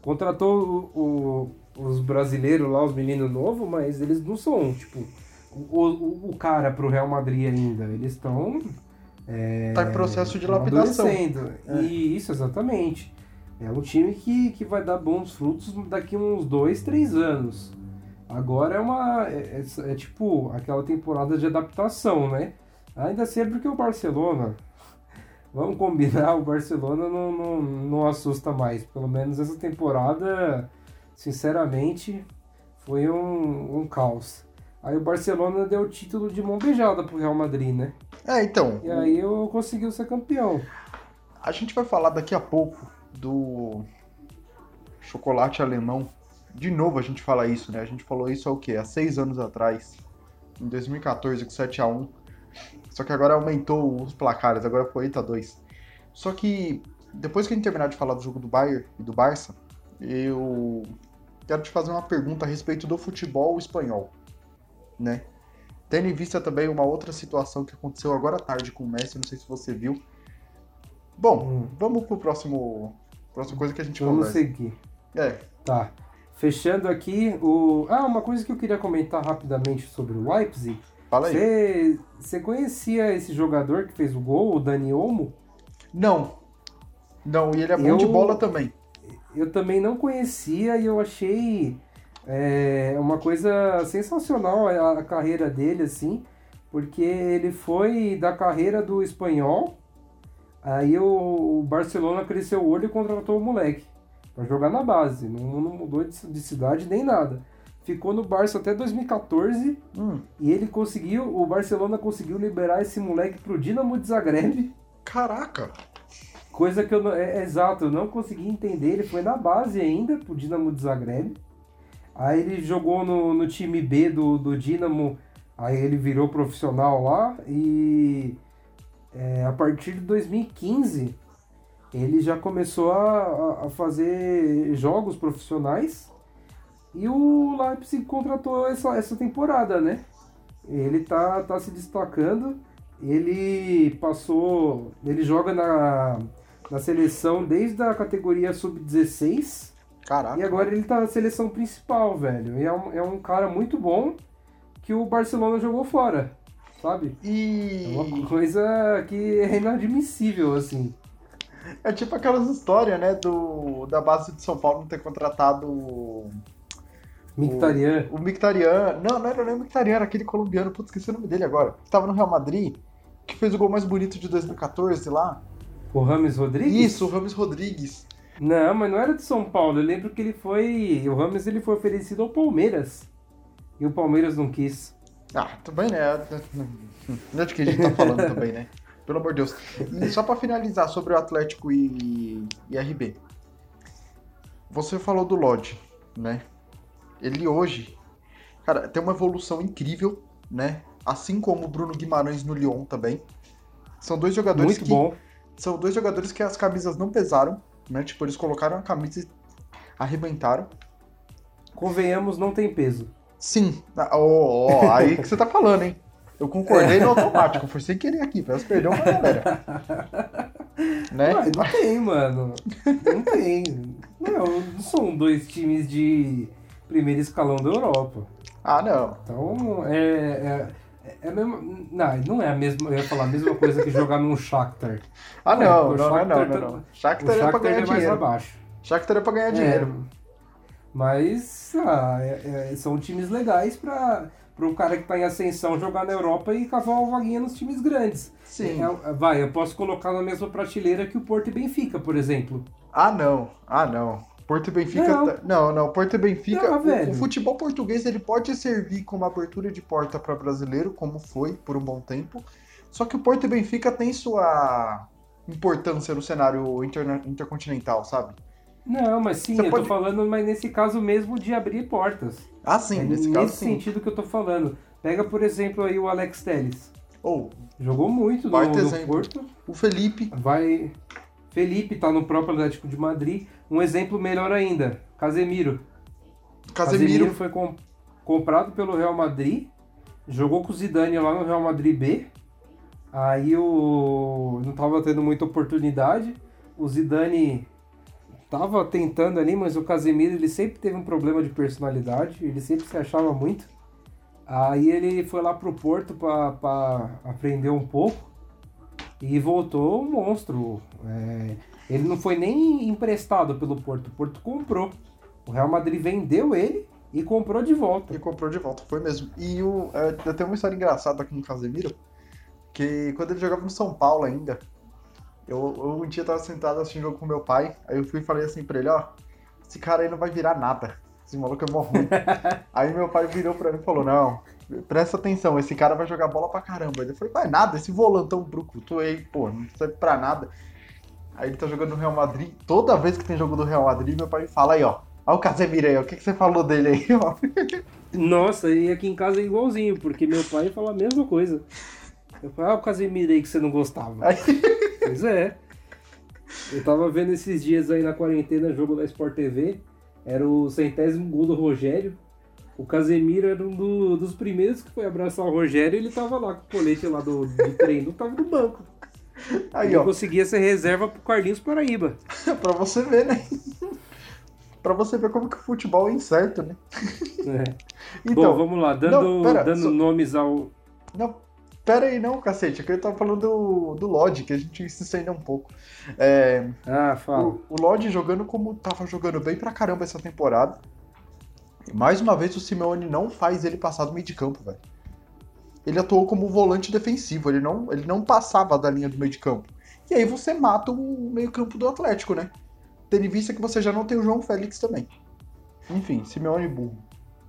Contratou o- o- os brasileiros lá, os meninos novos, mas eles não são, tipo, o, o, o cara pro Real Madrid ainda. Eles estão. É, Tá em processo de lapidação. amadurecendo. É. E isso, exatamente. É um time que, que vai dar bons frutos daqui uns dois, três anos. Agora é uma. É, é- é tipo aquela temporada de adaptação, né? Ainda sempre que o Barcelona. Vamos combinar, o Barcelona não, não, não assusta mais. Pelo menos essa temporada, sinceramente, foi um, um caos. Aí o Barcelona deu o título de mão beijada pro Real Madrid, né? É, então. E aí eu conseguiu ser campeão. A gente vai falar daqui a pouco do chocolate alemão. De novo a gente fala isso, né? A gente falou isso há o quê? Há seis anos atrás. Em 2014, com 7x1. Só que agora aumentou os placares, agora foi 8x2. Só que depois que a gente terminar de falar do jogo do Bayern e do Barça, eu quero te fazer uma pergunta a respeito do futebol espanhol, né? Tendo em vista também uma outra situação que aconteceu agora à tarde com o Messi, não sei se você viu. Bom, Hum. vamos pro próximo. Próxima coisa que a gente Vamos conversa. seguir. É, Tá. Fechando aqui o. Ah, uma coisa que eu queria comentar rapidamente sobre o Leipzig. fala aí. Você você conhecia esse jogador que fez o gol, o Dani Olmo? Não. Não, e ele é bom Eu- de bola também. Eu também não conhecia e eu achei é, uma coisa sensacional a, carreira dele, assim, porque ele foi da carreira do espanhol, aí o, Barcelona cresceu o olho e contratou o moleque para jogar na base, não, não mudou de, de cidade nem nada. Ficou no Barça até 2014 Hum, e ele conseguiu, o Barcelona conseguiu liberar esse moleque pro Dinamo de Zagreb. caraca. Coisa que eu não. É, é exato, eu não consegui entender. Ele foi na base ainda, pro Dinamo de Zagreb. Aí ele jogou no, no time B do, do Dinamo. Aí ele virou profissional lá. E é, a partir de 2015 ele já começou a, a- fazer jogos profissionais. E o Leipzig contratou essa, essa temporada, né? Ele tá, tá se destacando. Ele passou. Ele joga na, na seleção desde a categoria sub-16. Caraca. E agora ele tá na seleção principal, velho. E é um, é um cara muito bom que o Barcelona jogou fora, sabe? É E uma coisa que é inadmissível, assim. é tipo aquelas histórias, né, do da base de São Paulo não ter contratado o, Mictarian. o Mictarian. Não, não era nem o Mictarian, era aquele colombiano, putz, esqueci o nome dele agora. Que tava no Real Madrid, que fez o gol mais bonito de 2014 lá. O Rames Rodrigues? Isso, o Rames Rodrigues. Não, mas não era de São Paulo. Eu lembro que ele foi. O Rames ele foi oferecido ao Palmeiras. E o Palmeiras não quis. Ah, também, né? Não é de que a gente tá falando também, né? Pelo amor de Deus. E só pra finalizar sobre o Atlético e, e RB. Você falou do Lodge, né? Ele hoje, cara, tem uma evolução incrível, né? Assim como o Bruno Guimarães no Lyon também. São dois jogadores Muito que bom. são dois jogadores que as camisas não pesaram, né? Tipo, eles colocaram a camisa e arrebentaram. Convenhamos, não tem peso. Sim. Ó, ó, aí que você tá falando, hein? Eu concordei no automático, foi sem querer aqui, que perdeu uma galera. né? Ué, não tem, mano. Não tem. Não, não são dois times de primeiro escalão da Europa. Ah, não. Então, é. é... É a mesma, não, não é a mesma. Eu ia falar a mesma coisa que jogar num Shakhtar. Ah, não, o não, não, Shakhtar não, tá- não, não. O Shakhtar é pra Shakhtar ganhar é mais dinheiro. abaixo. Shakhtar é pra ganhar dinheiro. É, mas ah, é- é- são times legais para o cara que está em ascensão jogar na Europa e cavar uma vaguinha nos times grandes. Sim. É, vai, eu posso colocar na mesma prateleira que o Porto e Benfica, por exemplo. Ah, não. Ah, não. Porto e Benfica. Não. tá- Não, não. Porto e Benfica. Não, o- o, futebol português ele pode servir como abertura de porta para brasileiro, como foi por um bom tempo. Só que o Porto e Benfica tem sua importância no cenário interna- intercontinental, sabe? Não, mas sim, Você eu pode- tô falando, mas nesse caso mesmo de abrir portas. Ah, sim, é nesse nesse caso sim. sentido que eu tô falando. Pega, por exemplo, aí o Alex Telles. Ou Jogou muito no, no exemplo. Porto. o Felipe. Vai. Felipe tá no próprio Atlético de Madrid. Um exemplo melhor ainda, Casemiro. Casemiro. foi com- comprado pelo Real Madrid, jogou com o Zidane lá no Real Madrid B. Aí o não tava tendo muita oportunidade. O Zidane tava tentando ali, mas o Casemiro ele sempre teve um problema de personalidade, ele sempre se achava muito. Aí ele foi lá pro Porto para aprender um pouco e voltou um monstro. É, ele não foi nem emprestado pelo Porto, o Porto comprou. O Real Madrid vendeu ele e comprou de volta. E comprou de volta, foi mesmo. E o, é, eu tenho uma história engraçada aqui no Casemiro, que quando ele jogava no São Paulo ainda, eu, eu um dia tava sentado assistindo jogo com meu pai, aí eu fui e falei assim pra ele, ó, esse cara aí não vai virar nada, esse maluco é mó ruim. aí meu pai virou pra mim e falou, não, presta atenção, esse cara vai jogar bola pra caramba. Eu falei, vai nada, esse volantão brucutu aí, pô, não serve pra nada. Aí ele tá jogando no Real Madrid, toda vez que tem jogo do Real Madrid, meu pai me fala aí, ó, Olha o Casemiro aí, ó. o que, que você falou dele aí, ó? Nossa, e aqui em casa é igualzinho, porque meu pai fala a mesma coisa. Eu falo, ah, o Casemiro aí que você não gostava. Aí- Pois é. Eu tava vendo esses dias aí na quarentena, jogo da Sport TV. Era o centésimo gol do Rogério. O Casemiro era um do- dos primeiros que foi abraçar o Rogério e ele tava lá com o colete lá do, do treino, tava no banco. Aí, ele ó, conseguia ser reserva pro Carlinhos Paraíba. pra você ver, né? pra você ver como que o futebol é incerto, né? É. Então, Bom, vamos lá, dando, não, pera, dando só- nomes ao. não, pera aí não, cacete, é que eu tava falando do, do Lodge, que a gente se estende um pouco. É, Ah, fala. o, o Lodge jogando como tava jogando bem pra caramba essa temporada. Mais uma vez o Simeone não faz ele passar do meio de campo, velho. Ele atuou como volante defensivo, ele não, ele não passava da linha do meio de campo. E aí você mata o meio campo do Atlético, né? Tendo em vista que você já não tem o João Félix também. Enfim, Simeone burro.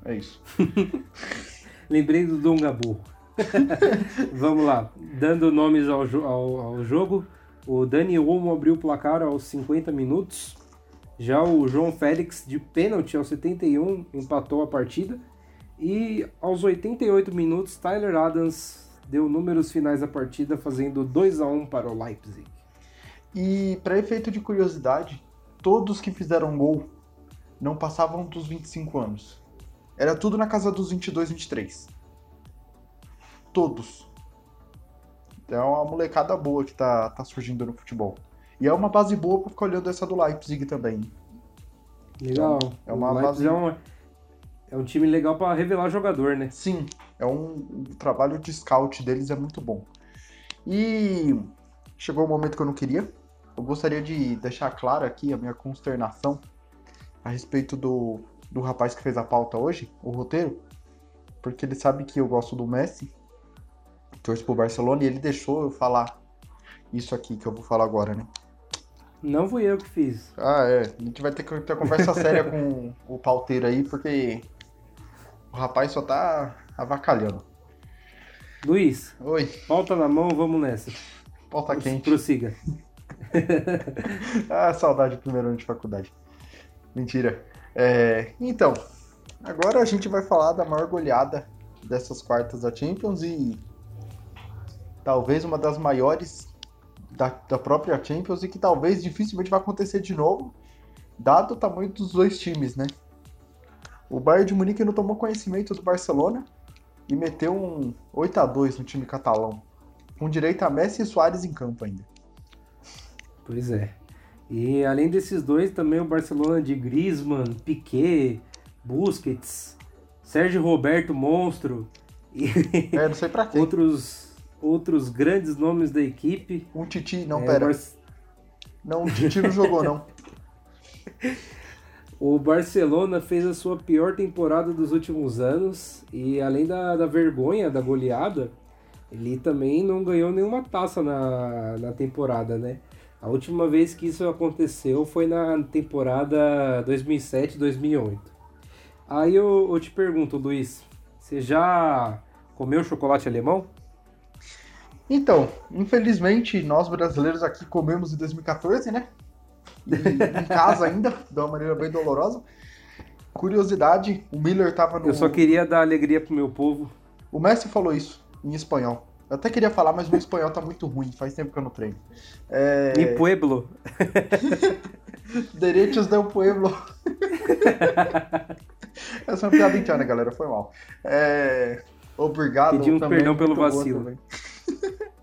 É isso. Lembrei do Dunga Burro. Vamos lá. Dando nomes ao, jo- ao- ao jogo. O Dani Olmo abriu o placar aos 50 minutos. Já o João Félix, de pênalti aos 71, empatou a partida. E aos 88 minutos, Tyler Adams deu números finais da partida, fazendo 2 a 1 para o Leipzig. E para efeito de curiosidade, todos que fizeram gol não passavam dos 25 anos. Era tudo na casa dos 22, 23. Todos. É uma molecada boa que tá, tá surgindo no futebol. E é uma base boa pra ficar olhando essa do Leipzig também. Legal. É uma base- é, um, é um time legal para revelar jogador, né? Sim, é um o trabalho de scout deles é muito bom. E chegou o momento que eu não queria. Eu gostaria de deixar clara aqui a minha consternação a respeito do, do rapaz que fez a pauta hoje, o roteiro, porque ele sabe que eu gosto do Messi, torço pro Barcelona, e ele deixou eu falar isso aqui que eu vou falar agora, né? Não fui eu que fiz. Ah, é. A gente vai ter que ter conversa séria com o pauteiro aí, porque o rapaz só tá avacalhando. Luiz, Oi, pauta na mão, vamos nessa. pauta quente. Prossiga. Ah, saudade do primeiro ano de faculdade. Mentira. É, então, agora a gente vai falar da maior goleada dessas quartas da Champions e talvez uma das maiores da, da própria Champions e que talvez dificilmente vai acontecer de novo, dado o tamanho dos dois times, né? O Bayern de Munique não tomou conhecimento do Barcelona e meteu um 8 a 2 no time catalão. Com direito a Messi e Soares em campo ainda. Pois é. E além desses dois, também o Barcelona de Griezmann, Piquet, Busquets, Sérgio Roberto Monstro e É, não sei pra quê. outros, outros grandes nomes da equipe. Um Titi, não, É, pera. o Bar- Não, o Titi não jogou, não. O Barcelona fez a sua pior temporada dos últimos anos e além da, da vergonha da goleada, ele também não ganhou nenhuma taça na, na temporada, né? A última vez que isso aconteceu foi na temporada 2007-2008. Aí eu, eu te pergunto, Luiz, você já comeu chocolate alemão? Então, infelizmente, nós brasileiros aqui comemos em 2014, né? E em casa ainda, de uma maneira bem dolorosa. Curiosidade, o Miller tava no. Eu só queria dar alegria pro meu povo. O Messi falou isso em espanhol. Eu até queria falar, mas meu espanhol tá muito ruim, faz tempo que eu não treino. É... Mi pueblo. Derechos del pueblo. Essa é uma piada interna, galera, foi mal. É... Obrigado. Pedimos também, perdão pelo vacilo. também.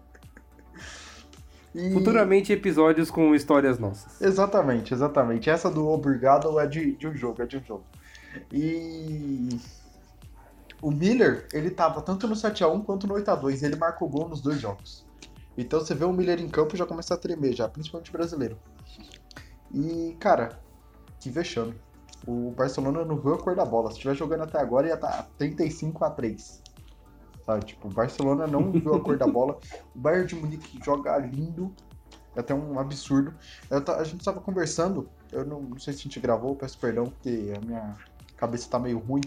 E- Futuramente episódios com histórias nossas. Exatamente, exatamente. Essa do obrigado é de, de um jogo, é de um jogo. E o Miller, ele tava tanto no 7x1 quanto no 8x2. Ele marcou gol nos dois jogos. Então você vê o Miller em campo já começa a tremer, já, principalmente brasileiro. E, cara, que vexame. O Barcelona não viu a cor da bola. Se estiver jogando até agora, ia estar 35 a 3 Sabe? Tipo, o Barcelona não viu a cor da bola. O Bayern de Munique joga lindo. É até um absurdo. Ta- a gente estava conversando, eu não, não sei se a gente gravou, peço perdão, porque a minha cabeça tá meio ruim.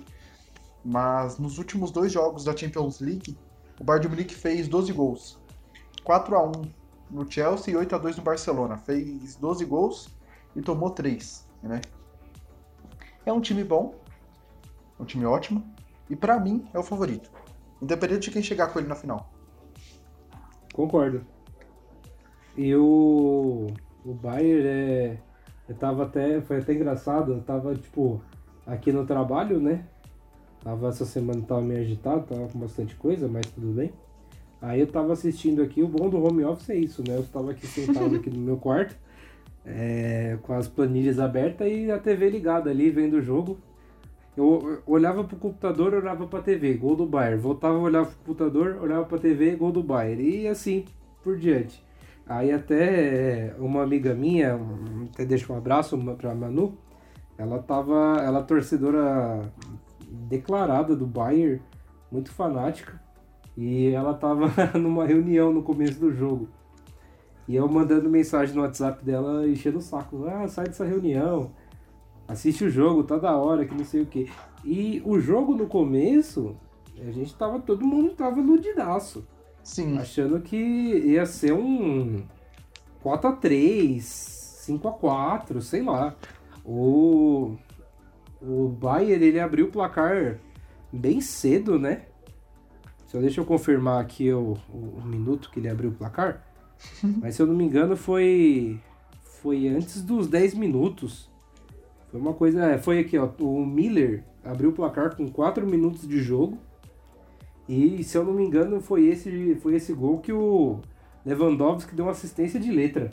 Mas nos últimos dois jogos da Champions League, o Bayern de Munique fez 12 gols. 4 a 1 no Chelsea e 8 a 2 no Barcelona. Fez 12 gols e tomou 3, né? É um time bom, um time ótimo, e pra mim é o favorito. Independente de quem chegar com ele na final. Concordo. E o, o Bayer é. Eu tava até. Foi até engraçado, eu tava, tipo, aqui no trabalho, né? Tava essa semana tava meio agitado, tava com bastante coisa, mas tudo bem. Aí eu tava assistindo aqui, o bom do home office é isso, né? Eu tava aqui sentado aqui no meu quarto, é, com as planilhas abertas e a TV ligada ali, vendo o jogo. Eu olhava pro computador, olhava pra TV, gol do Bayern. Voltava, olhava pro computador, olhava pra TV, gol do Bayern. E assim por diante. Aí até é, uma amiga minha, até deixo um abraço pra Manu, ela tava, ela é torcedora declarada do Bayern, muito fanática. E ela tava numa reunião no começo do jogo. E eu mandando mensagem no WhatsApp dela, enchendo o saco. Ah, sai dessa reunião. Assiste o jogo, tá da hora, que não sei o que. E o jogo no começo, a gente tava, todo mundo tava iludidaço. Sim, Achando que ia ser um 4x3, 5x4, sei lá. O, o Bayern, ele abriu o placar bem cedo, né? Só deixa eu confirmar aqui o, o, o minuto que ele abriu o placar. Mas se eu não me engano foi foi antes dos 10 minutos. Foi uma coisa, é, foi aqui, ó, o Miller abriu o placar com 4 minutos de jogo. E se eu não me engano, foi esse, foi esse gol que o Lewandowski deu uma assistência de letra.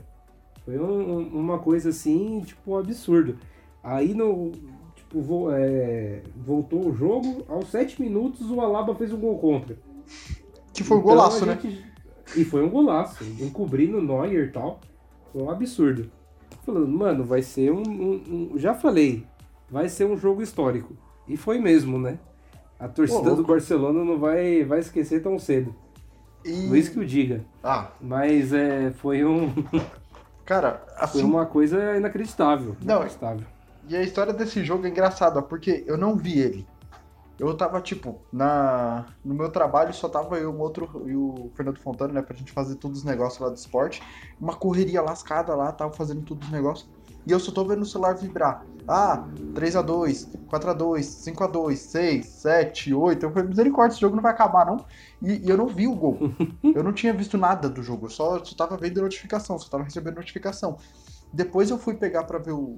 Foi um- um- uma coisa assim, tipo, um absurdo. Aí no. Tipo, vo- é, voltou o jogo, aos 7 minutos o Alaba fez um gol contra. que foi um Então, golaço, né? gente- E foi um golaço, encobrindo o Neuer e tal. Foi um absurdo. Falando, mano, vai ser um, um- um- Já falei, vai ser um jogo histórico. E foi mesmo, né? A torcida Ô, do. Barcelona não vai, vai esquecer tão cedo. E... Luiz que o diga. Ah, Mas é, foi, um, cara, foi assim, uma coisa inacreditável. Não, inacreditável. E a história desse jogo é engraçada, porque eu não vi ele. Eu tava, tipo, na no meu trabalho só tava eu, um outro, e o Fernando Fontana, né, pra gente fazer todos os negócios lá do esporte. Uma correria lascada lá, tava fazendo todos os negócios. E eu só tô vendo o celular vibrar. Ah, 3x2, 4x2, 5x2, 6, 7, 8. Eu falei, misericórdia, esse jogo não vai acabar, não. E, e eu não vi o gol. eu não tinha visto nada do jogo, eu só, só tava vendo notificação, só tava recebendo notificação. Depois eu fui pegar pra ver o-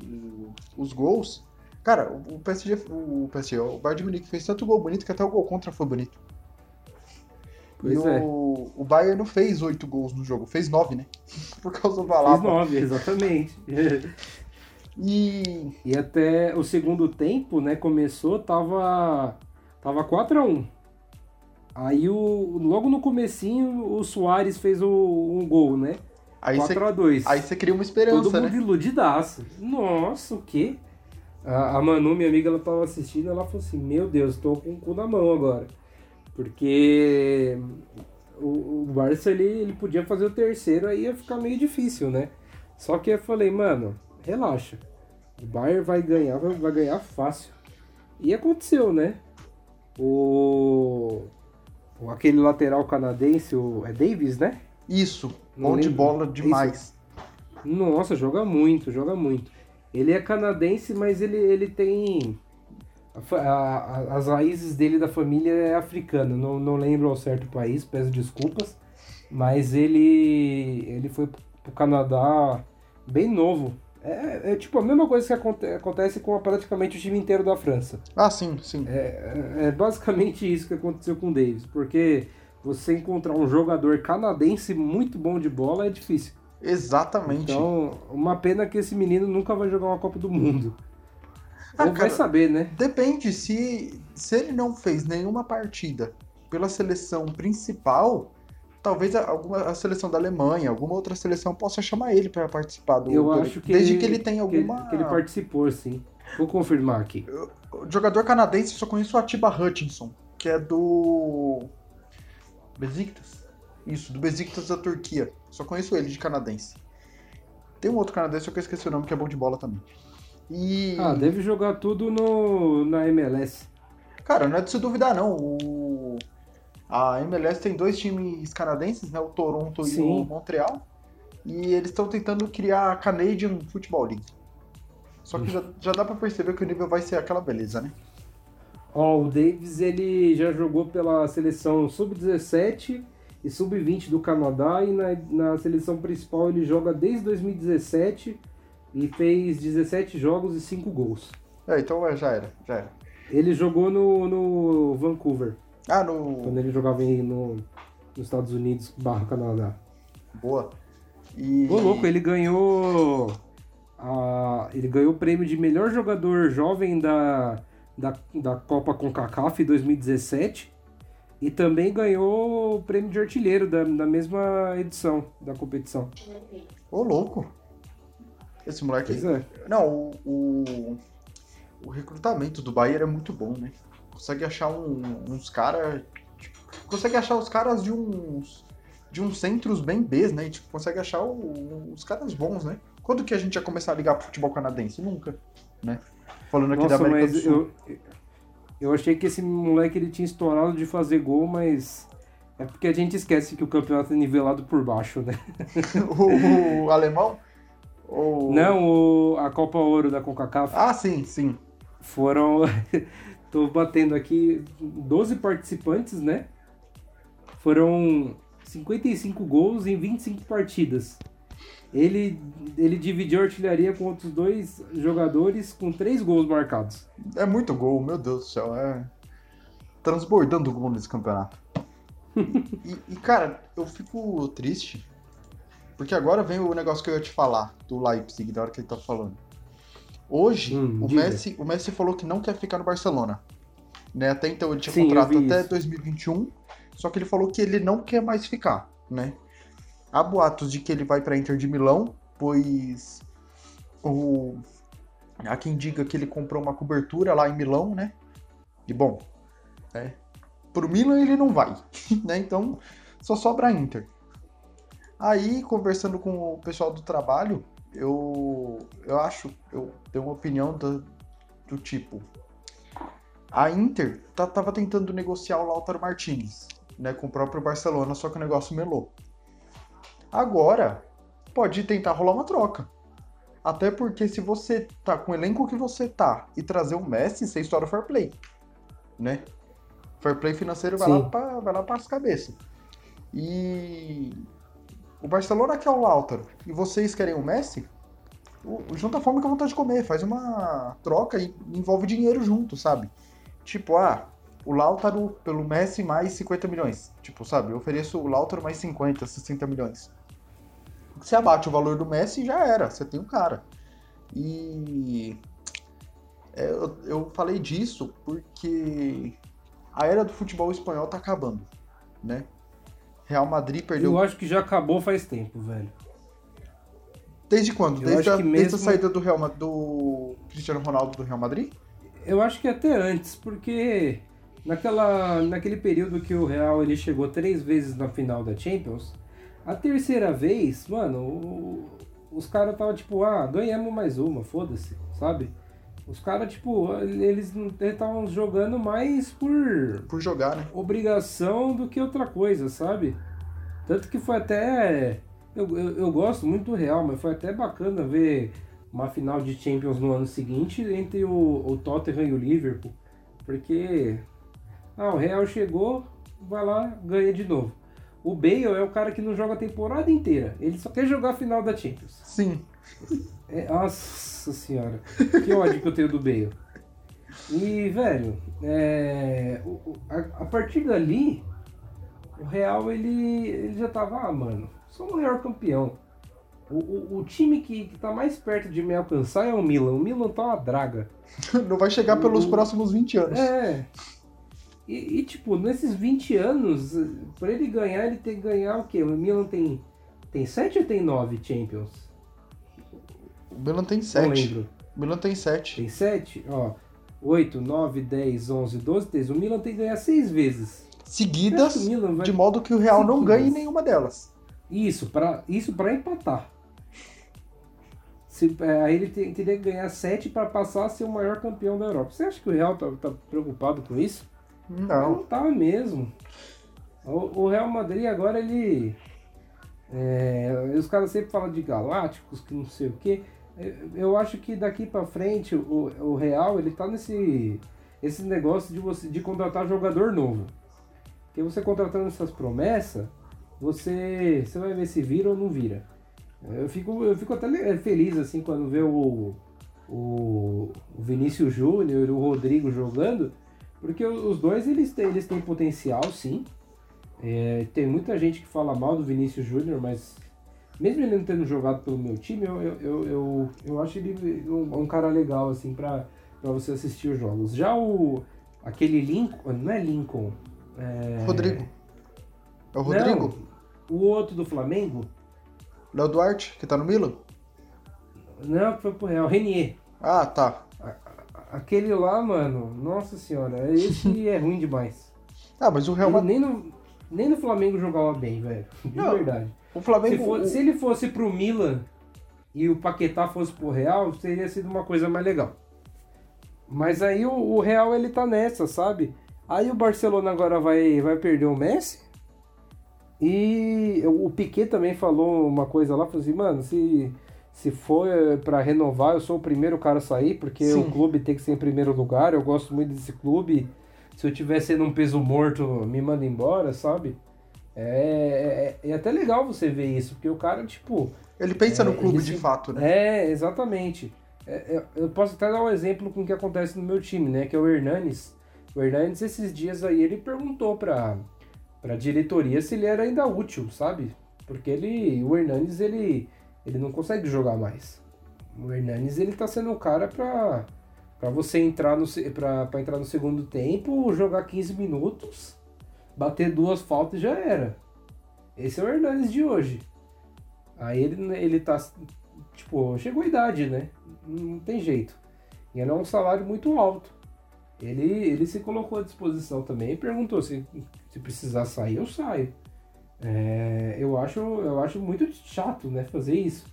os gols. Cara, o PSG, o PSG, o Bayern de Munique fez tanto gol bonito que até o gol contra foi bonito. Pois e é. o, o Bayern não fez oito gols no jogo, fez nove, né? Por causa do Fez Alaba. nove, exatamente. E E até o segundo tempo, né, começou, tava tava 4 a 1. Aí o logo no comecinho o Soares fez o, um gol, né? aí você 4 a 2. aí você cria uma Todo esperança, mundo né? iludidaço. Nossa, o quê? A, a Manu, minha amiga, ela tava assistindo, ela falou assim: "Meu Deus, tô com o cu na mão agora". Porque o, o Barça ele, ele podia fazer o terceiro, aí ia ficar meio difícil, né? Só que eu falei, mano, relaxa. O Bayern vai ganhar, vai, vai ganhar fácil. E aconteceu, né? O, o- aquele lateral canadense, o é Davis, né? Isso, bom de bola Isso. demais. Nossa, joga muito, joga muito. Ele é canadense, mas ele, ele tem. a a- as raízes dele da família é africana. Não, não lembro ao certo país, peço desculpas. Mas ele, ele foi pro Canadá bem novo. É, é tipo a mesma coisa que aconte- acontece com praticamente o time inteiro da França. Ah, sim, sim. É, é basicamente isso que aconteceu com o Davis. Porque você encontrar um jogador canadense muito bom de bola é difícil. Exatamente. Então, uma pena que esse menino nunca vai jogar uma Copa do Mundo. Ah, Ou vai cara, saber, né? Depende, se, se ele não fez nenhuma partida pela seleção principal, talvez a, alguma, a seleção da Alemanha, alguma outra seleção possa chamar ele para participar do. Eu do- acho que desde ele, que ele tenha que alguma. Que ele, participou, sim. Vou confirmar aqui. O jogador canadense eu só conheço o Atiba Hutchinson, que é do. Besiktas? Isso, do Besiktas da Turquia. Só conheço ele de canadense. Tem um outro canadense que eu esqueci o nome, que é bom de bola também. E. Ah, deve jogar tudo no, na MLS. Cara, não é de se duvidar, não. O... A MLS tem dois times canadenses, né? O Toronto e Sim. o Montreal. E eles estão tentando criar a Canadian Football League. Só que já, já dá pra perceber que o nível vai ser aquela beleza, né? Ó, o Davis ele já jogou pela seleção sub-17 e sub-20 do Canadá e na, na seleção principal ele joga desde 2017 e fez 17 jogos e 5 gols. É, então é, já era, já era. Ele jogou no, no Vancouver, Ah, quando no. ele jogava em, no, nos Estados Unidos barra Canadá. Boa. E. Ô, louco, ele ganhou. A, ele ganhou o prêmio de melhor jogador jovem da, da, da Copa CONCACAF 2017 e também ganhou o prêmio de artilheiro da, da mesma edição da competição. Ô, louco. Esse moleque. Pois é. Não, o, o, o recrutamento do Bayern é muito bom, né? Consegue achar um- uns caras. consegue achar os caras de uns. de uns centros bem Bs, né? E, tipo, consegue achar o- os caras bons, né? Quando que a gente ia começar a ligar pro futebol canadense? Nunca, né? Falando aqui da Nossa, América do mas Sul. eu, eu achei que esse moleque ele tinha estourado de fazer gol, mas é porque a gente esquece que o campeonato é nivelado por baixo, né? o, o alemão? O... Não, o- a Copa Ouro da CONCACAF Ah, sim, sim. Foram. Tô batendo aqui 12 participantes, né? Foram 55 gols em 25 partidas. Ele, ele dividiu a artilharia com outros dois jogadores com três gols marcados. É muito gol, meu Deus do céu. É transbordando gol nesse campeonato. e, e, cara, eu fico triste. Porque agora vem o negócio que eu ia te falar, do Leipzig, da hora que ele tá falando. Hoje, Hum, o, diga. Messi, o Messi falou que não quer ficar no Barcelona. Né? Até então ele tinha Sim, contrato até isso. 2021, só que ele falou que ele não quer mais ficar, né? Há boatos de que ele vai para Inter de Milão, pois o há quem diga que ele comprou uma cobertura lá em Milão, né? E bom, é, pro Milan ele não vai, né? Então só sobra a Inter. Aí, conversando com o pessoal do trabalho, eu, eu acho, eu tenho uma opinião do, do tipo. A Inter tá, tava tentando negociar o Lautaro Martinez, né, com o próprio Barcelona, só que o negócio melou. Agora, pode tentar rolar uma troca. Até porque se você tá com o elenco que você tá e trazer o Messi, você estoura o fair play, né? Fair play financeiro vai lá, pra, vai lá para as cabeças. E o Barcelona quer o Lautaro e vocês querem o Messi, junta a fome com a vontade de comer, faz uma troca e envolve dinheiro junto, sabe? Tipo, ah, o Lautaro pelo Messi mais 50 milhões. Tipo, sabe, eu ofereço o Lautaro mais 50, 60 milhões. Você abate o valor do Messi já era, você tem um cara. E é, eu, eu falei disso porque a era do futebol espanhol tá acabando, né? Real Madrid perdeu. Eu acho que já acabou faz tempo, velho. Desde quando? Desde, a, que desde a mesmo- saída do Real do Cristiano Ronaldo do Real Madrid? Eu acho que até antes, porque naquela, naquele período que o Real ele chegou três vezes na final da Champions, a terceira vez, mano, o- os caras estavam tipo, ah, ganhamos mais uma, foda-se, sabe? Os caras, tipo, eles estavam jogando mais por Por jogar, né? obrigação do que outra coisa, sabe? Tanto que foi até. Eu, eu, eu gosto muito do Real, mas foi até bacana ver uma final de Champions no ano seguinte entre o, o Tottenham e o Liverpool. Porque. Ah, o Real chegou, vai lá, ganha de novo. O Bale é o cara que não joga a temporada inteira. Ele só quer jogar a final da Champions. Sim. É, nossa senhora, que ódio que eu tenho do Bale. E, velho, é, a, a partir dali, o Real ele, ele já tava, ah, mano, sou o maior campeão. O, o, o time que, que tá mais perto de me alcançar é o Milan. O Milan tá uma draga. Não vai chegar pelos O- próximos 20 anos. É. E, e, tipo, nesses 20 anos, pra ele ganhar, ele tem que ganhar o quê? O Milan tem, tem 7 ou tem 9 Champions? O Milan tem Não 7. lembro. O Milan tem 7. Tem 7, ó. 8, 9, 10, 11, 12, 13. O Milan tem que ganhar 6 vezes. Seguidas, vai- de modo que o Real não Seguidas. ganhe nenhuma delas. Isso, pra, isso pra empatar. Se, é, aí ele te- teria que ganhar 7 pra passar a ser o maior campeão da Europa. Você acha que o Real tá, tá preocupado com isso? Não. Não tá mesmo. O, o Real Madrid agora ele. é, os caras sempre falam de galácticos, que não sei o que. Eu acho que daqui pra frente o, o Real ele tá nesse esse negócio de você de contratar jogador novo. Porque você contratando essas promessas, você você vai ver se vira ou não vira. Eu fico eu fico até feliz assim quando vê o o, o Vinícius Júnior e o Rodrigo jogando, porque o- os dois eles têm, eles têm potencial, sim. É, tem muita gente que fala mal do Vinícius Júnior, mas mesmo ele não tendo jogado pelo meu time, eu, eu, eu, eu, eu acho ele um, um cara legal, assim, pra, pra você assistir os jogos. Já o. aquele Lincoln. Não é Lincoln. É... Rodrigo. É o Rodrigo? Não, o outro do Flamengo. Léo Duarte, que tá no Milan? Não, foi pro Real. Renier. Ah, tá. Aquele lá, mano, nossa senhora, esse é ruim demais. Ah, mas o Real Ele Madrid. nem, no, nem no Flamengo jogava bem, velho. De Não, verdade. O Se, Flamengo. for- o- se ele fosse pro Milan e o Paquetá fosse pro Real, teria sido uma coisa mais legal. Mas aí o, o Real ele tá nessa, sabe? Aí o Barcelona agora vai, vai perder o Messi. E o Piquet também falou uma coisa lá, falou assim, mano, se, se for eh, pra renovar, eu sou o primeiro cara a sair, porque Sim. o clube tem que ser em primeiro lugar, eu gosto muito desse clube. Se eu tiver sendo um peso morto, me manda embora, sabe? É, é, é até legal você ver isso, porque o cara, tipo. Ele pensa no É, clube ele de se- fato, né? É, exatamente. É, é, eu posso até dar um exemplo com o que acontece no meu time, né? Que é o Hernanes. O Hernanes, esses dias aí, ele perguntou pra, pra diretoria se ele era ainda útil, sabe? Porque ele, o Hernanes, ele, ele não consegue jogar mais. O Hernanes, ele tá sendo o cara pra, pra você entrar no, pra entrar no segundo tempo, jogar 15 minutos, bater duas faltas e já era. Esse é o Hernanes de hoje. Aí ele, ele tá. Tipo, chegou a idade, né? Não tem jeito. E ele é um salário muito alto. Ele, ele se colocou à disposição também e perguntou se, se precisar sair, eu saio. É, eu, acho, eu acho muito chato, né, fazer isso.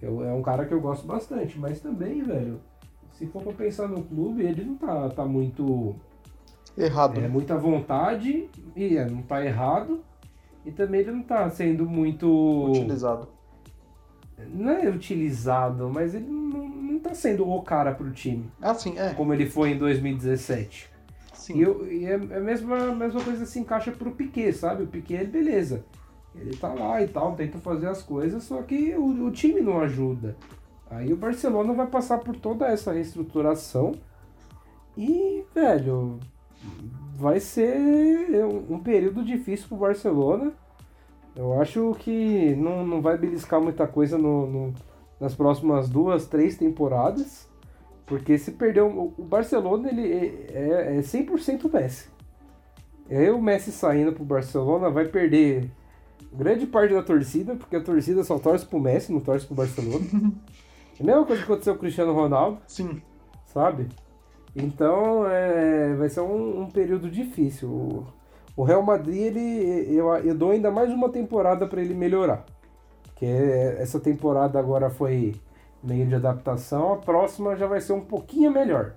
Eu, é um cara que eu gosto bastante, mas também, velho, se for pra pensar no clube, ele não tá, tá muito. Errado. É, né? muita vontade, e é, não tá errado. E também ele não tá sendo muito. Utilizado. Não é utilizado, mas ele não, não tá sendo o cara pro time, Ah, sim, é. como ele foi em 2017. Sim. E, eu, e é a mesma, a mesma coisa se encaixa pro Piquet, sabe? O Piquet, ele, beleza. Ele tá lá e tal, tenta fazer as coisas, só que o, o time não ajuda. Aí o Barcelona vai passar por toda essa reestruturação e, velho, vai ser um período difícil pro Barcelona. Eu acho que não, não vai beliscar muita coisa no, no nas próximas duas, três temporadas. Porque se perder. O Barcelona ele é, é 100% Messi. E aí o Messi saindo pro Barcelona vai perder grande parte da torcida, porque a torcida só torce pro Messi, não torce pro Barcelona. é a mesma coisa que aconteceu com o Cristiano Ronaldo. Sim. Sabe? Então é, vai ser um, um período difícil. O, o, Real Madrid, ele, eu, eu dou ainda mais uma temporada para ele melhorar. Porque essa temporada agora foi meio de adaptação, a próxima já vai ser um pouquinho melhor.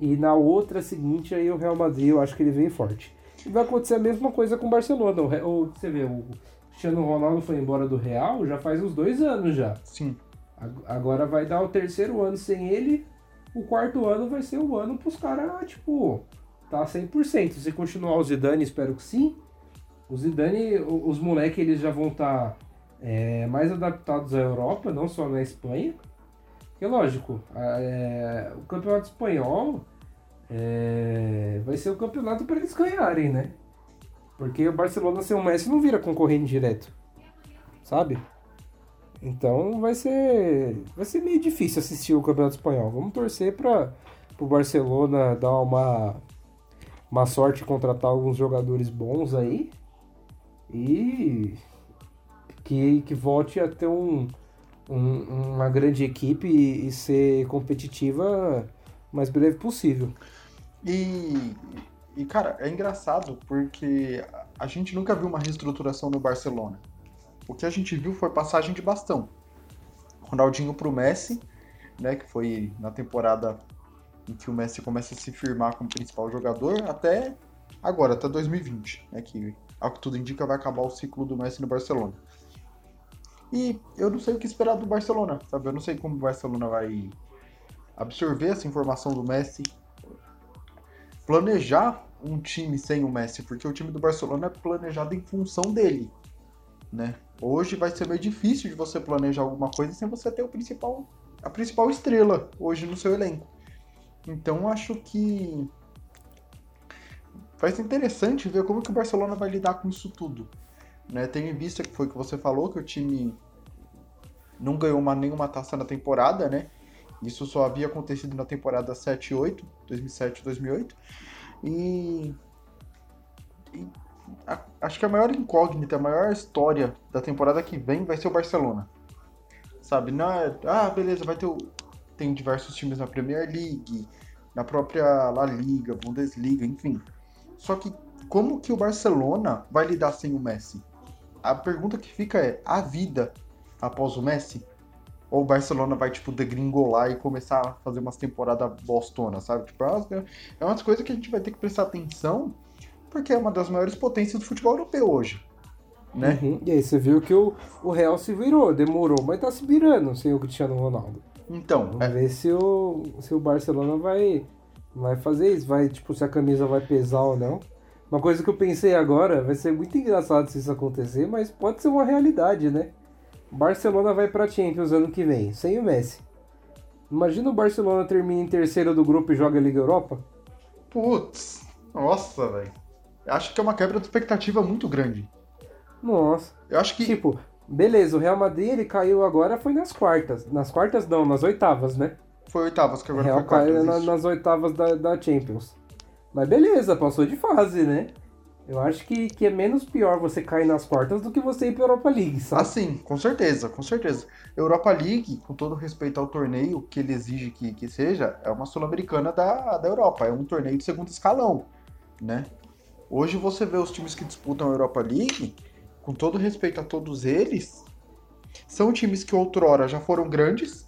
E na outra seguinte aí o Real Madrid eu acho que ele vem forte. E vai acontecer a mesma coisa com o Barcelona. O, o, você vê, o Cristiano Ronaldo foi embora do Real já faz uns dois anos já. Sim. Agora vai dar o terceiro ano sem ele. O quarto ano vai ser o ano pros caras, tipo, tá 100%. Se continuar o Zidane, espero que sim. O Zidane, os moleques, eles já vão estar tá, é, mais adaptados à Europa, não só na Espanha. Porque, lógico, é, o campeonato espanhol é, vai ser o campeonato para eles ganharem, né? Porque o Barcelona sem o Messi não vira concorrente direto, sabe? Então vai ser vai ser meio difícil assistir o campeonato espanhol. Vamos torcer para o Barcelona dar uma uma sorte contratar alguns jogadores bons aí e que, que volte a ter um, um uma grande equipe e, e ser competitiva o mais breve possível. E, e, cara, é engraçado porque a gente nunca viu uma reestruturação no Barcelona. O que a gente viu foi passagem de bastão. Ronaldinho pro Messi, né, que foi na temporada em que o Messi começa a se firmar como principal jogador, até agora, até 2020, né, que ao que tudo indica vai acabar o ciclo do Messi no Barcelona. E eu não sei o que esperar do Barcelona, sabe? Eu não sei como o Barcelona vai absorver essa informação do Messi, planejar um time sem o Messi, porque o time do Barcelona é planejado em função dele, né? Hoje vai ser meio difícil de você planejar alguma coisa sem você ter o principal, a principal estrela hoje no seu elenco. Então acho que vai ser interessante ver como que o Barcelona vai lidar com isso tudo. Né? Tendo em vista que foi o que você falou, que o time não ganhou uma, nenhuma taça na temporada, né? Isso só havia acontecido na temporada 7 e 8, 2007 2008. E, e a, acho que a maior incógnita, a maior história da temporada que vem vai ser o Barcelona. Sabe? Não é, ah, beleza, vai ter o, tem diversos times na Premier League, na própria La Liga, Bundesliga, enfim. Só que como que o Barcelona vai lidar sem o Messi? A pergunta que fica é: a vida após o Messi? ou o Barcelona vai, tipo, degringolar e começar a fazer umas temporadas bostonas, sabe? Tipo, é umas, é umas coisas que a gente vai ter que prestar atenção, porque é uma das maiores potências do futebol europeu hoje. Né? Uhum. E aí você viu que o, o Real se virou, demorou, mas tá se virando sem o Cristiano Ronaldo. Então. Vamos é... ver se o, se o Barcelona vai, vai fazer isso, vai, tipo, se a camisa vai pesar ou não. Uma coisa que eu pensei agora, vai ser muito engraçado se isso acontecer, mas pode ser uma realidade, né? Barcelona vai pra Champions ano que vem, sem o Messi. Imagina o Barcelona termina em terceiro do grupo e joga a Liga Europa? Putz, nossa, velho. Acho que é uma quebra de expectativa muito grande. Nossa. Eu acho que. Tipo, beleza, o Real Madrid ele caiu agora foi nas quartas. Nas quartas não, nas oitavas, né? Foi oitavas, que agora Real foi quartas. caiu na, nas oitavas da, da Champions. Mas beleza, passou de fase, né? Eu acho que, que é menos pior você cair nas quartas do que você ir pra Europa League, sabe? Ah, sim, com certeza, com certeza. Europa League, com todo respeito ao torneio que ele exige que, que seja, é uma sul-americana da, da Europa, é um torneio de segundo escalão, né? Hoje você vê os times que disputam a Europa League, com todo respeito a todos eles, são times que outrora já foram grandes,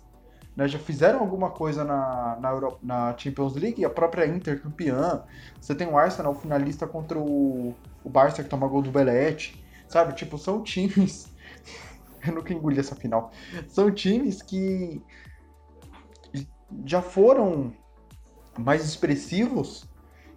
né, já fizeram alguma coisa na, na, na Champions League, a própria Inter campeã. Você tem o Arsenal finalista contra o, o Barça que toma gol do Belete, sabe? Tipo, são times. Eu nunca engoli essa final. São times que já foram mais expressivos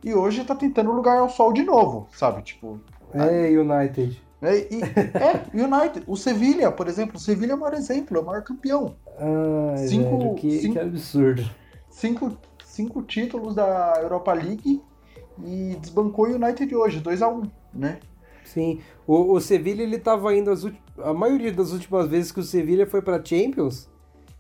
e hoje tá tentando lugar ao sol de novo, sabe? Tipo. É, United. É, e, é, United. O Sevilha, por exemplo. O Sevilha é o maior exemplo, é o maior campeão. Ah, cinco, velho, que, cinco, que absurdo. Cinco, cinco títulos da Europa League e desbancou o United hoje, 2 a 1 né? Sim, o, o Sevilla ele tava indo as a maioria das últimas vezes que o Sevilla foi para Champions,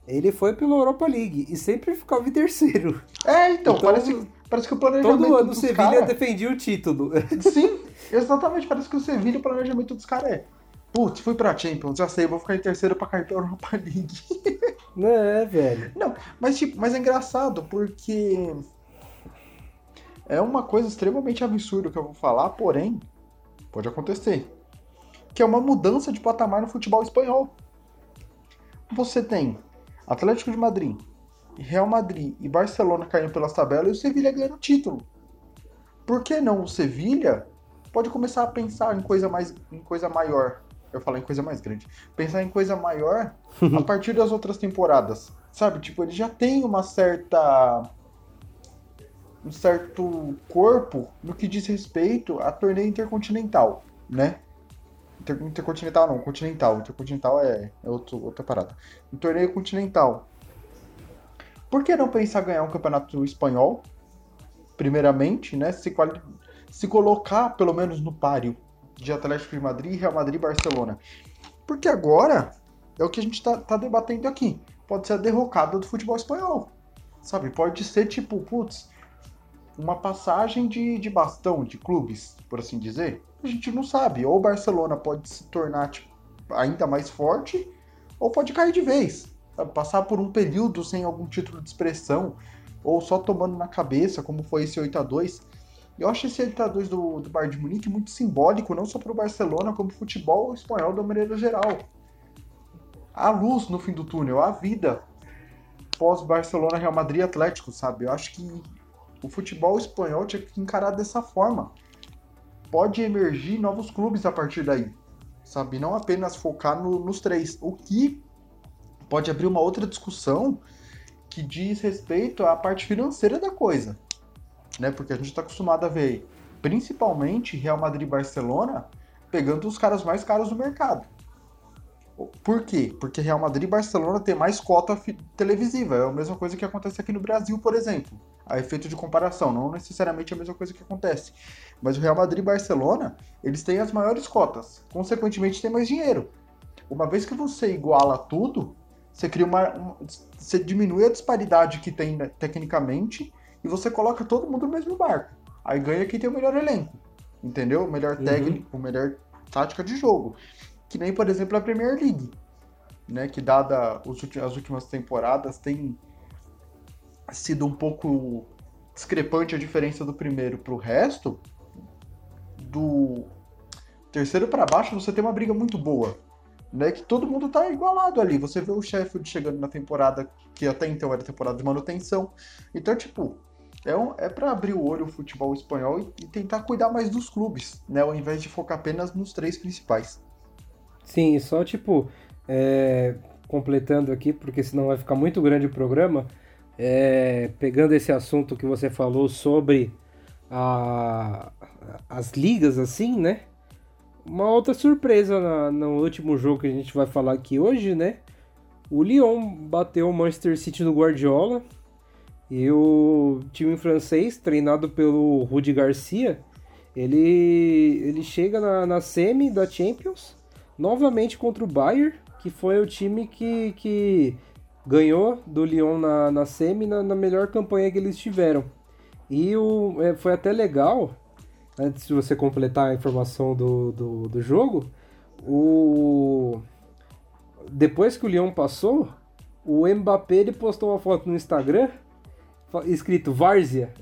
ele foi pela Europa League e sempre ficava em terceiro. É, então, então parece, parece que o planejamento Todo ano o Sevilla cara... defendia o título. Sim, exatamente, parece que o Sevilla, o planejamento dos caras é Putz, fui pra Champions, já sei, vou ficar em terceiro pra cair pra Europa League. Não é, velho. Não, mas tipo, mas é engraçado porque é uma coisa extremamente absurda que eu vou falar, porém, pode acontecer. Que é uma mudança de patamar no futebol espanhol. Você tem Atlético de Madrid, Real Madrid e Barcelona caindo pelas tabelas e o Sevilha ganhando o título. Por que não o Sevilha pode começar a pensar em coisa mais em coisa maior eu falar em coisa mais grande. Pensar em coisa maior a partir das outras temporadas. Sabe? Tipo, ele já tem uma certa. um certo corpo no que diz respeito a torneio intercontinental, né? Inter, intercontinental não, continental. Intercontinental é, é outro, outra parada. Um torneio continental. Por que não pensar em ganhar um campeonato espanhol? Primeiramente, né? Se, quali se colocar pelo menos no páreo de Atlético de Madrid, Real Madrid e Barcelona. Porque agora é o que a gente está tá debatendo aqui. Pode ser a derrocada do futebol espanhol. Sabe? Pode ser tipo, putz, uma passagem de, de bastão de clubes, por assim dizer. A gente não sabe. Ou o Barcelona pode se tornar tipo, ainda mais forte, ou pode cair de vez. Sabe? Passar por um período sem algum título de expressão, ou só tomando na cabeça, como foi esse 8 a 2 eu acho esse 8x2 do, do Bayern de Munique muito simbólico, não só para o Barcelona, como para o futebol espanhol de maneira geral. A luz no fim do túnel, a vida pós-Barcelona, Real Madrid Atlético, sabe? Eu acho que o futebol espanhol tinha que encarar dessa forma. Pode emergir novos clubes a partir daí, sabe? Não apenas focar no, nos três. O que pode abrir uma outra discussão que diz respeito à parte financeira da coisa né? Porque a gente está acostumado a ver, principalmente Real Madrid e Barcelona, pegando os caras mais caros do mercado. Por quê? Porque Real Madrid e Barcelona tem mais cota televisiva. É a mesma coisa que acontece aqui no Brasil, por exemplo. A efeito de comparação, não necessariamente a mesma coisa que acontece. Mas o Real Madrid e Barcelona, eles têm as maiores cotas. Consequentemente, tem mais dinheiro. Uma vez que você iguala tudo, você cria uma, uma você diminui a disparidade que tem né, tecnicamente e você coloca todo mundo no mesmo barco. Aí ganha quem tem o melhor elenco, entendeu? O melhor uhum. técnico, uhum. melhor tática de jogo. Que nem, por exemplo, a Premier League, né? Que dada as últimas temporadas tem sido um pouco discrepante a diferença do primeiro para o resto. Do terceiro para baixo você tem uma briga muito boa, né? Que todo mundo tá igualado ali. Você vê o Sheffield chegando na temporada que até então era temporada de manutenção. Então, tipo, é, um, é para abrir o olho o futebol espanhol e, e, tentar cuidar mais dos clubes, né? Ao invés de focar apenas nos três principais. Sim, só tipo, é, completando aqui, porque senão vai ficar muito grande o programa, é, pegando esse assunto que você falou sobre a, as ligas, assim, né? Uma outra surpresa na, no último jogo que a gente vai falar aqui hoje, né? O Lyon bateu o Manchester City no Guardiola e o time francês, treinado pelo Rudi Garcia, ele, ele chega na, na semi da Champions, novamente contra o Bayern, que foi o time que, que ganhou do Lyon na, na semi na, na melhor campanha que eles tiveram. E o, é, foi até legal, antes de você completar a informação do, do, do jogo, o depois que o Lyon passou, o Mbappé ele postou uma foto no Instagram escrito Várzea.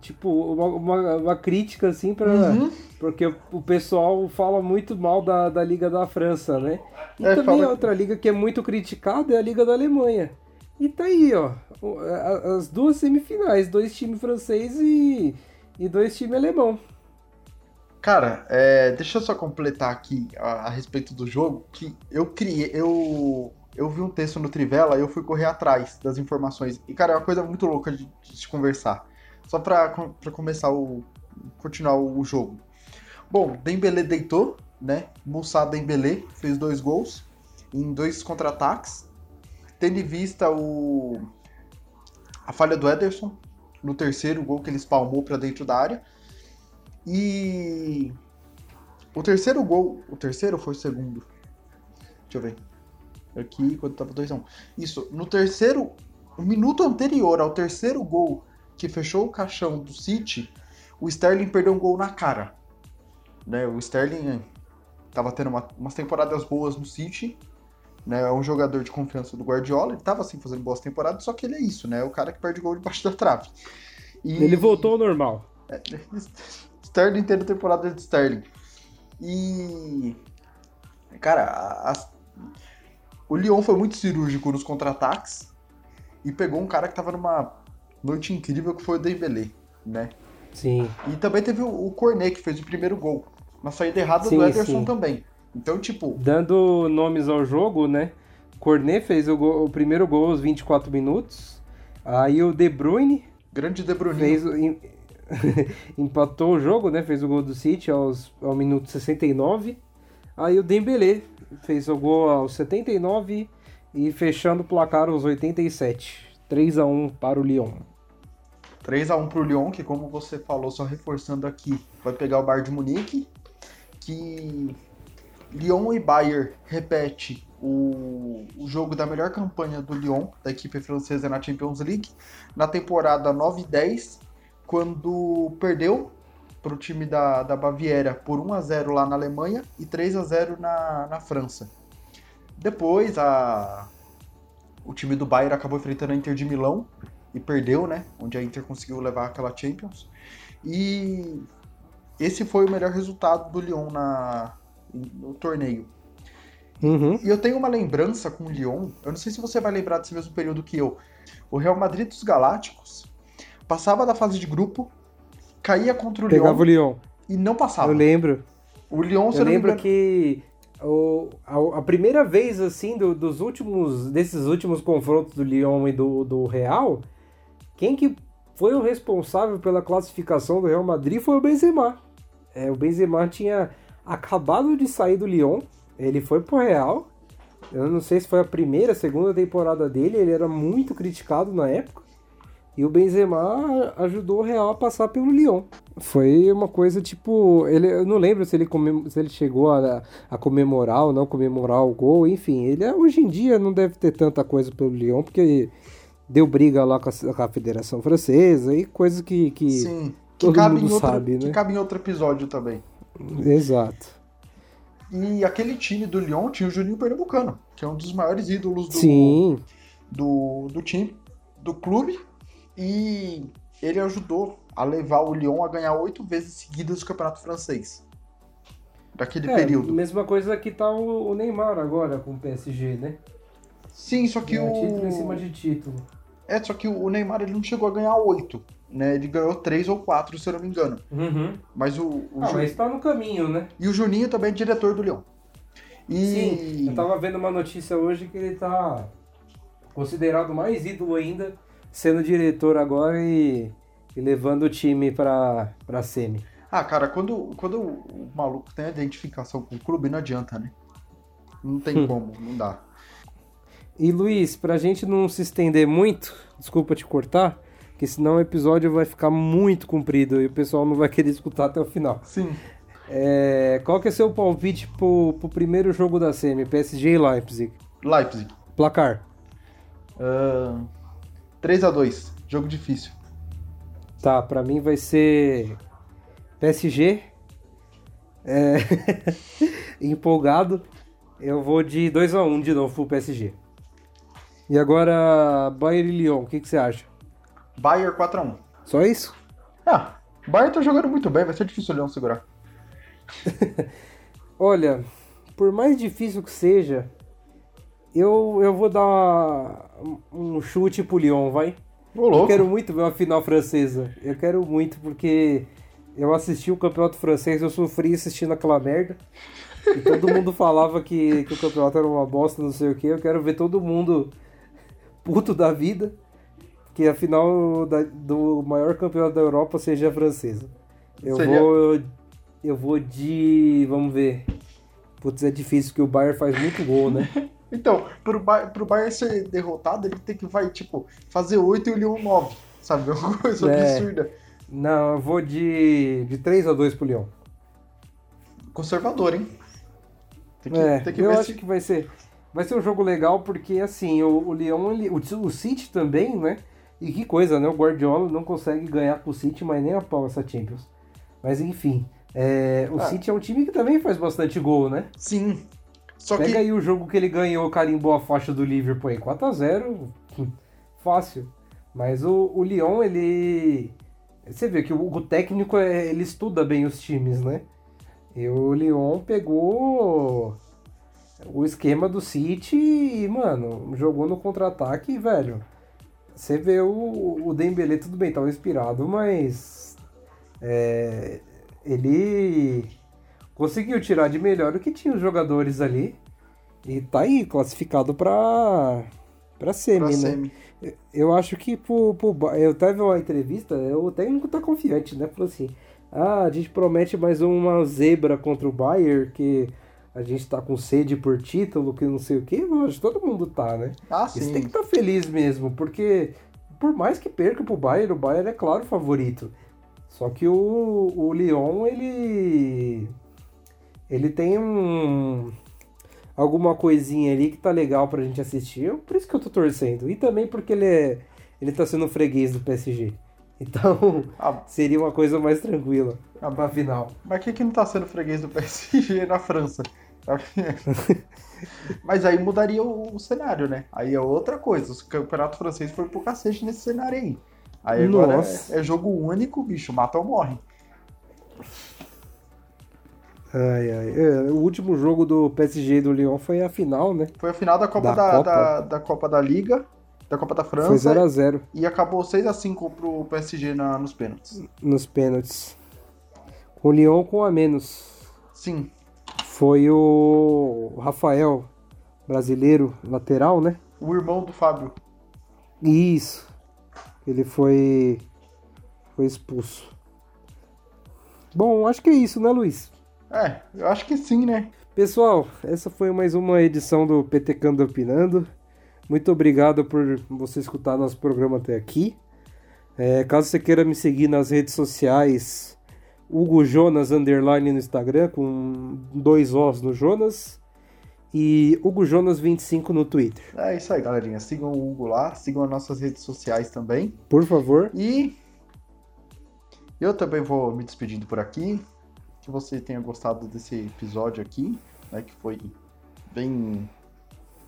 Tipo, uma, uma, uma crítica, assim, para uhum. Porque o pessoal fala muito mal da, da Liga da França, né? E é, também fala... outra liga que é muito criticada é a Liga da Alemanha. E tá aí, ó. As duas semifinais, dois times francês e, e dois times alemão. Cara, é, deixa eu só completar aqui a, a, respeito do jogo, que eu criei, eu eu vi um texto no Trivela e eu fui correr atrás das informações. E, cara, é uma coisa muito louca de, de se conversar. Só pra, pra começar o. continuar o jogo. Bom, Dembele deitou, né? Moussa Dembele fez dois gols em dois contra-ataques. Tendo em vista o. a falha do Ederson no terceiro gol que ele espalmou para dentro da área. E o terceiro gol, o terceiro foi o segundo? Deixa eu ver. Aqui, quando tava 2x1. Um. Isso, no terceiro, o minuto anterior ao terceiro gol que fechou o caixão do City, o Sterling perdeu um gol na cara. Né? O Sterling estava tendo uma, umas temporadas boas no City, né? É um jogador de confiança do Guardiola, ele estava assim fazendo boas temporadas, só que ele é isso, né? É o cara que perde gol debaixo da trave. E... Ele voltou ao normal. É, Sterling tendo temporada de Sterling. E cara, a, a... o Lyon foi muito cirúrgico nos contra-ataques e pegou um cara que estava numa noite incrível que foi o Dembélé, né? Sim. E também teve o, o Cornet que fez o primeiro gol. Uma saída errada sim, do Ederson sim. também. Então, tipo. Dando nomes ao jogo, né? Cornet fez o, gol, o primeiro gol aos 24 minutos. Aí o De Bruyne. Grande De Bruyne. Fez, empatou o jogo, né? Fez o gol do City aos, ao minuto 69. Aí o Dembélé fez o gol aos 79 e fechando o placar aos 87. 3 a 1 para o Lyon. 3 a 1 para o Lyon, que como você falou, só reforçando aqui, vai pegar o Bayern de Munique, que Lyon e Bayern repete o, o jogo da melhor campanha do Lyon, da equipe francesa na Champions League, na temporada 9 e 10, quando perdeu para o time da, da Baviera por 1 a 0 lá na Alemanha e 3 a 0 na, na França. Depois a, o time do Bayern acabou enfrentando a Inter de Milão e perdeu, né? Onde a Inter conseguiu levar aquela Champions. E esse foi o melhor resultado do Lyon na, no torneio. Uhum. E eu tenho uma lembrança com o Lyon, eu não sei se você vai lembrar desse mesmo período que eu. O Real Madrid dos Galácticos passava da fase de grupo, caía contra o Pegava Lyon, o Lyon e não passava. Eu lembro. O Lyon, eu lembro que o, a, a, primeira vez assim do, dos últimos desses últimos confrontos do Lyon e do, do Real, quem que foi o responsável pela classificação do Real Madrid foi o Benzema. É, o Benzema tinha acabado de sair do Lyon, ele foi pro Real. Eu não sei se foi a primeira, segunda temporada dele, ele era muito criticado na época. E o Benzema ajudou o Real a passar pelo Lyon. Foi uma coisa tipo. Ele, eu não lembro se ele, se ele chegou a, a, comemorar ou não comemorar o gol. Enfim, ele hoje em dia não deve ter tanta coisa pelo Lyon, porque deu briga lá com a, com a Federação Francesa e coisas que, que Sim, que todo mundo outra, sabe, né? Que cabe em outro episódio também. Exato. E aquele time do Lyon tinha o Juninho Pernambucano, que é um dos maiores ídolos do, Sim. do, do time, do clube. E ele ajudou a levar o Lyon a ganhar oito vezes seguidas o campeonato francês. Daquele é, período. Mesma coisa que tá o, Neymar agora com o PSG, né? Sim, só que é, o. Título em cima de título. É, só que o Neymar ele não chegou a ganhar oito. Né? Ele ganhou três ou quatro, se eu não me engano. Uhum. Mas o. o ah, Jun... mas tá no caminho, né? E o Juninho também é diretor do Leão. E... Sim, eu tava vendo uma notícia hoje que ele tá considerado mais ídolo ainda, sendo diretor agora e, e levando o time pra, pra semi. Ah, cara, quando, quando o maluco tem a identificação com o clube, não adianta, né? Não tem hum. como, não dá. E Luiz, pra gente não se estender muito, desculpa te cortar, que senão o episódio vai ficar muito comprido e o pessoal não vai querer escutar até o final. Sim. É, qual que é seu palpite pro, pro primeiro jogo da semi, PSG e Leipzig? Leipzig. Placar? Uh, 3 a 2 jogo difícil. Tá, pra mim vai ser PSG. É... Empolgado. Eu vou de 2 a 1 de novo pro PSG. E agora, Bayern e Lyon, o que, que você acha? Bayern 4x1. Só isso? Ah, Bayern tá jogando muito bem, vai ser difícil o Lyon segurar. Olha, por mais difícil que seja, eu, eu vou dar um chute pro Lyon, vai? Ô, eu quero muito ver uma final francesa. Eu quero muito, porque eu assisti o campeonato francês, eu sofri assistindo aquela merda. E todo mundo falava que, que o campeonato era uma bosta, não sei o que. Eu quero ver todo mundo puto da vida que a final da, do maior campeonato da Europa seja a francesa. Eu Seria... vou. Eu vou de. Vamos ver. Putz, é difícil porque o Bayern faz muito gol, né? então, pro, ba pro Bayern ser derrotado, ele tem que vai, tipo, fazer 8 e o Lyon 9. Sabe? Uma coisa é. absurda. Não, eu vou de, de 3 a 2 pro Lyon. Conservador, hein? Tem que, é, tem que eu acho se... que vai ser, vai ser um jogo legal porque, assim, o, o Lyon, ele, o, o City também, né? E que coisa, né? O Guardiola não consegue ganhar com o City, mas nem a pau essa Champions. Mas enfim, é, o ah. City é um time que também faz bastante gol, né? Sim. Só Pega que... aí o jogo que ele ganhou, carimbou a faixa do Liverpool aí, 4x0, fácil. Mas o, o Lyon, ele. Você vê que o, o técnico é, ele estuda bem os times, né? E o Lyon pegou o esquema do City e, mano, jogou no contra-ataque, velho. Você vê o, o Dembele, tudo bem, tava inspirado, mas é, ele conseguiu tirar de melhor o que tinha os jogadores ali e tá aí, classificado pra, pra semi, pra né? Semi. Eu acho que pro, pro, eu teve uma entrevista, o técnico tá confiante, né? Falou assim: ah, a gente promete mais uma zebra contra o Bayern, que a gente tá com sede por título, que não sei o que. Lógico, todo mundo tá, né? Ah, sim. Você tem que estar tá feliz mesmo, porque por mais que perca pro Bayern, o Bayern é claro favorito. Só que o, o Lyon, ele. Ele tem um alguma coisinha ali que tá legal pra gente assistir. Por isso que eu tô torcendo. E também porque ele é. Ele tá sendo freguês do PSG. Então, ah, seria uma coisa mais tranquila ah, pra final. Mas quem que não tá sendo freguês do PSG na França? Mas aí mudaria o, o, cenário, né? Aí é outra coisa. O campeonato francês foi pro cacete nesse cenário aí. Aí agora é, é, jogo único, bicho, mata ou morre. Ai, ai. É, o último jogo do PSG e do Lyon foi a final, né? Foi a final da Copa da, da, Copa. da, da Copa da Liga, da Copa da França. Foi 0x0. E acabou 6x5 pro PSG na, nos pênaltis. Nos pênaltis. Com o Lyon com a menos. Sim. Foi o Rafael, brasileiro, lateral, né? O irmão do Fábio. Isso. Ele foi, foi expulso. Bom, acho que é isso, né, Luiz? É, eu acho que sim, né? Pessoal, essa foi mais uma edição do PT Cando Opinando. Muito obrigado por você escutar nosso programa até aqui. É, caso você queira me seguir nas redes sociais, Hugo Jonas Underline no Instagram, com dois Os no Jonas. E Hugo Jonas 25 no Twitter. É isso aí, galerinha. Sigam o Hugo lá, sigam as nossas redes sociais também. Por favor. E eu também vou me despedindo por aqui que você tenha gostado desse episódio aqui, né, que foi bem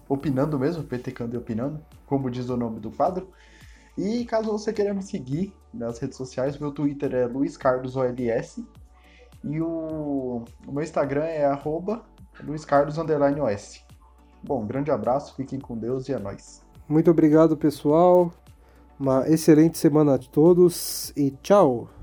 opinando mesmo, PTcando e opinando, como diz o nome do quadro. E caso você queira me seguir nas redes sociais, meu Twitter é luiscardosols e o, o meu Instagram é arroba luiscardos_os. Bom, grande abraço, fiquem com Deus e é nóis. Muito obrigado, pessoal. Uma excelente semana a todos e tchau!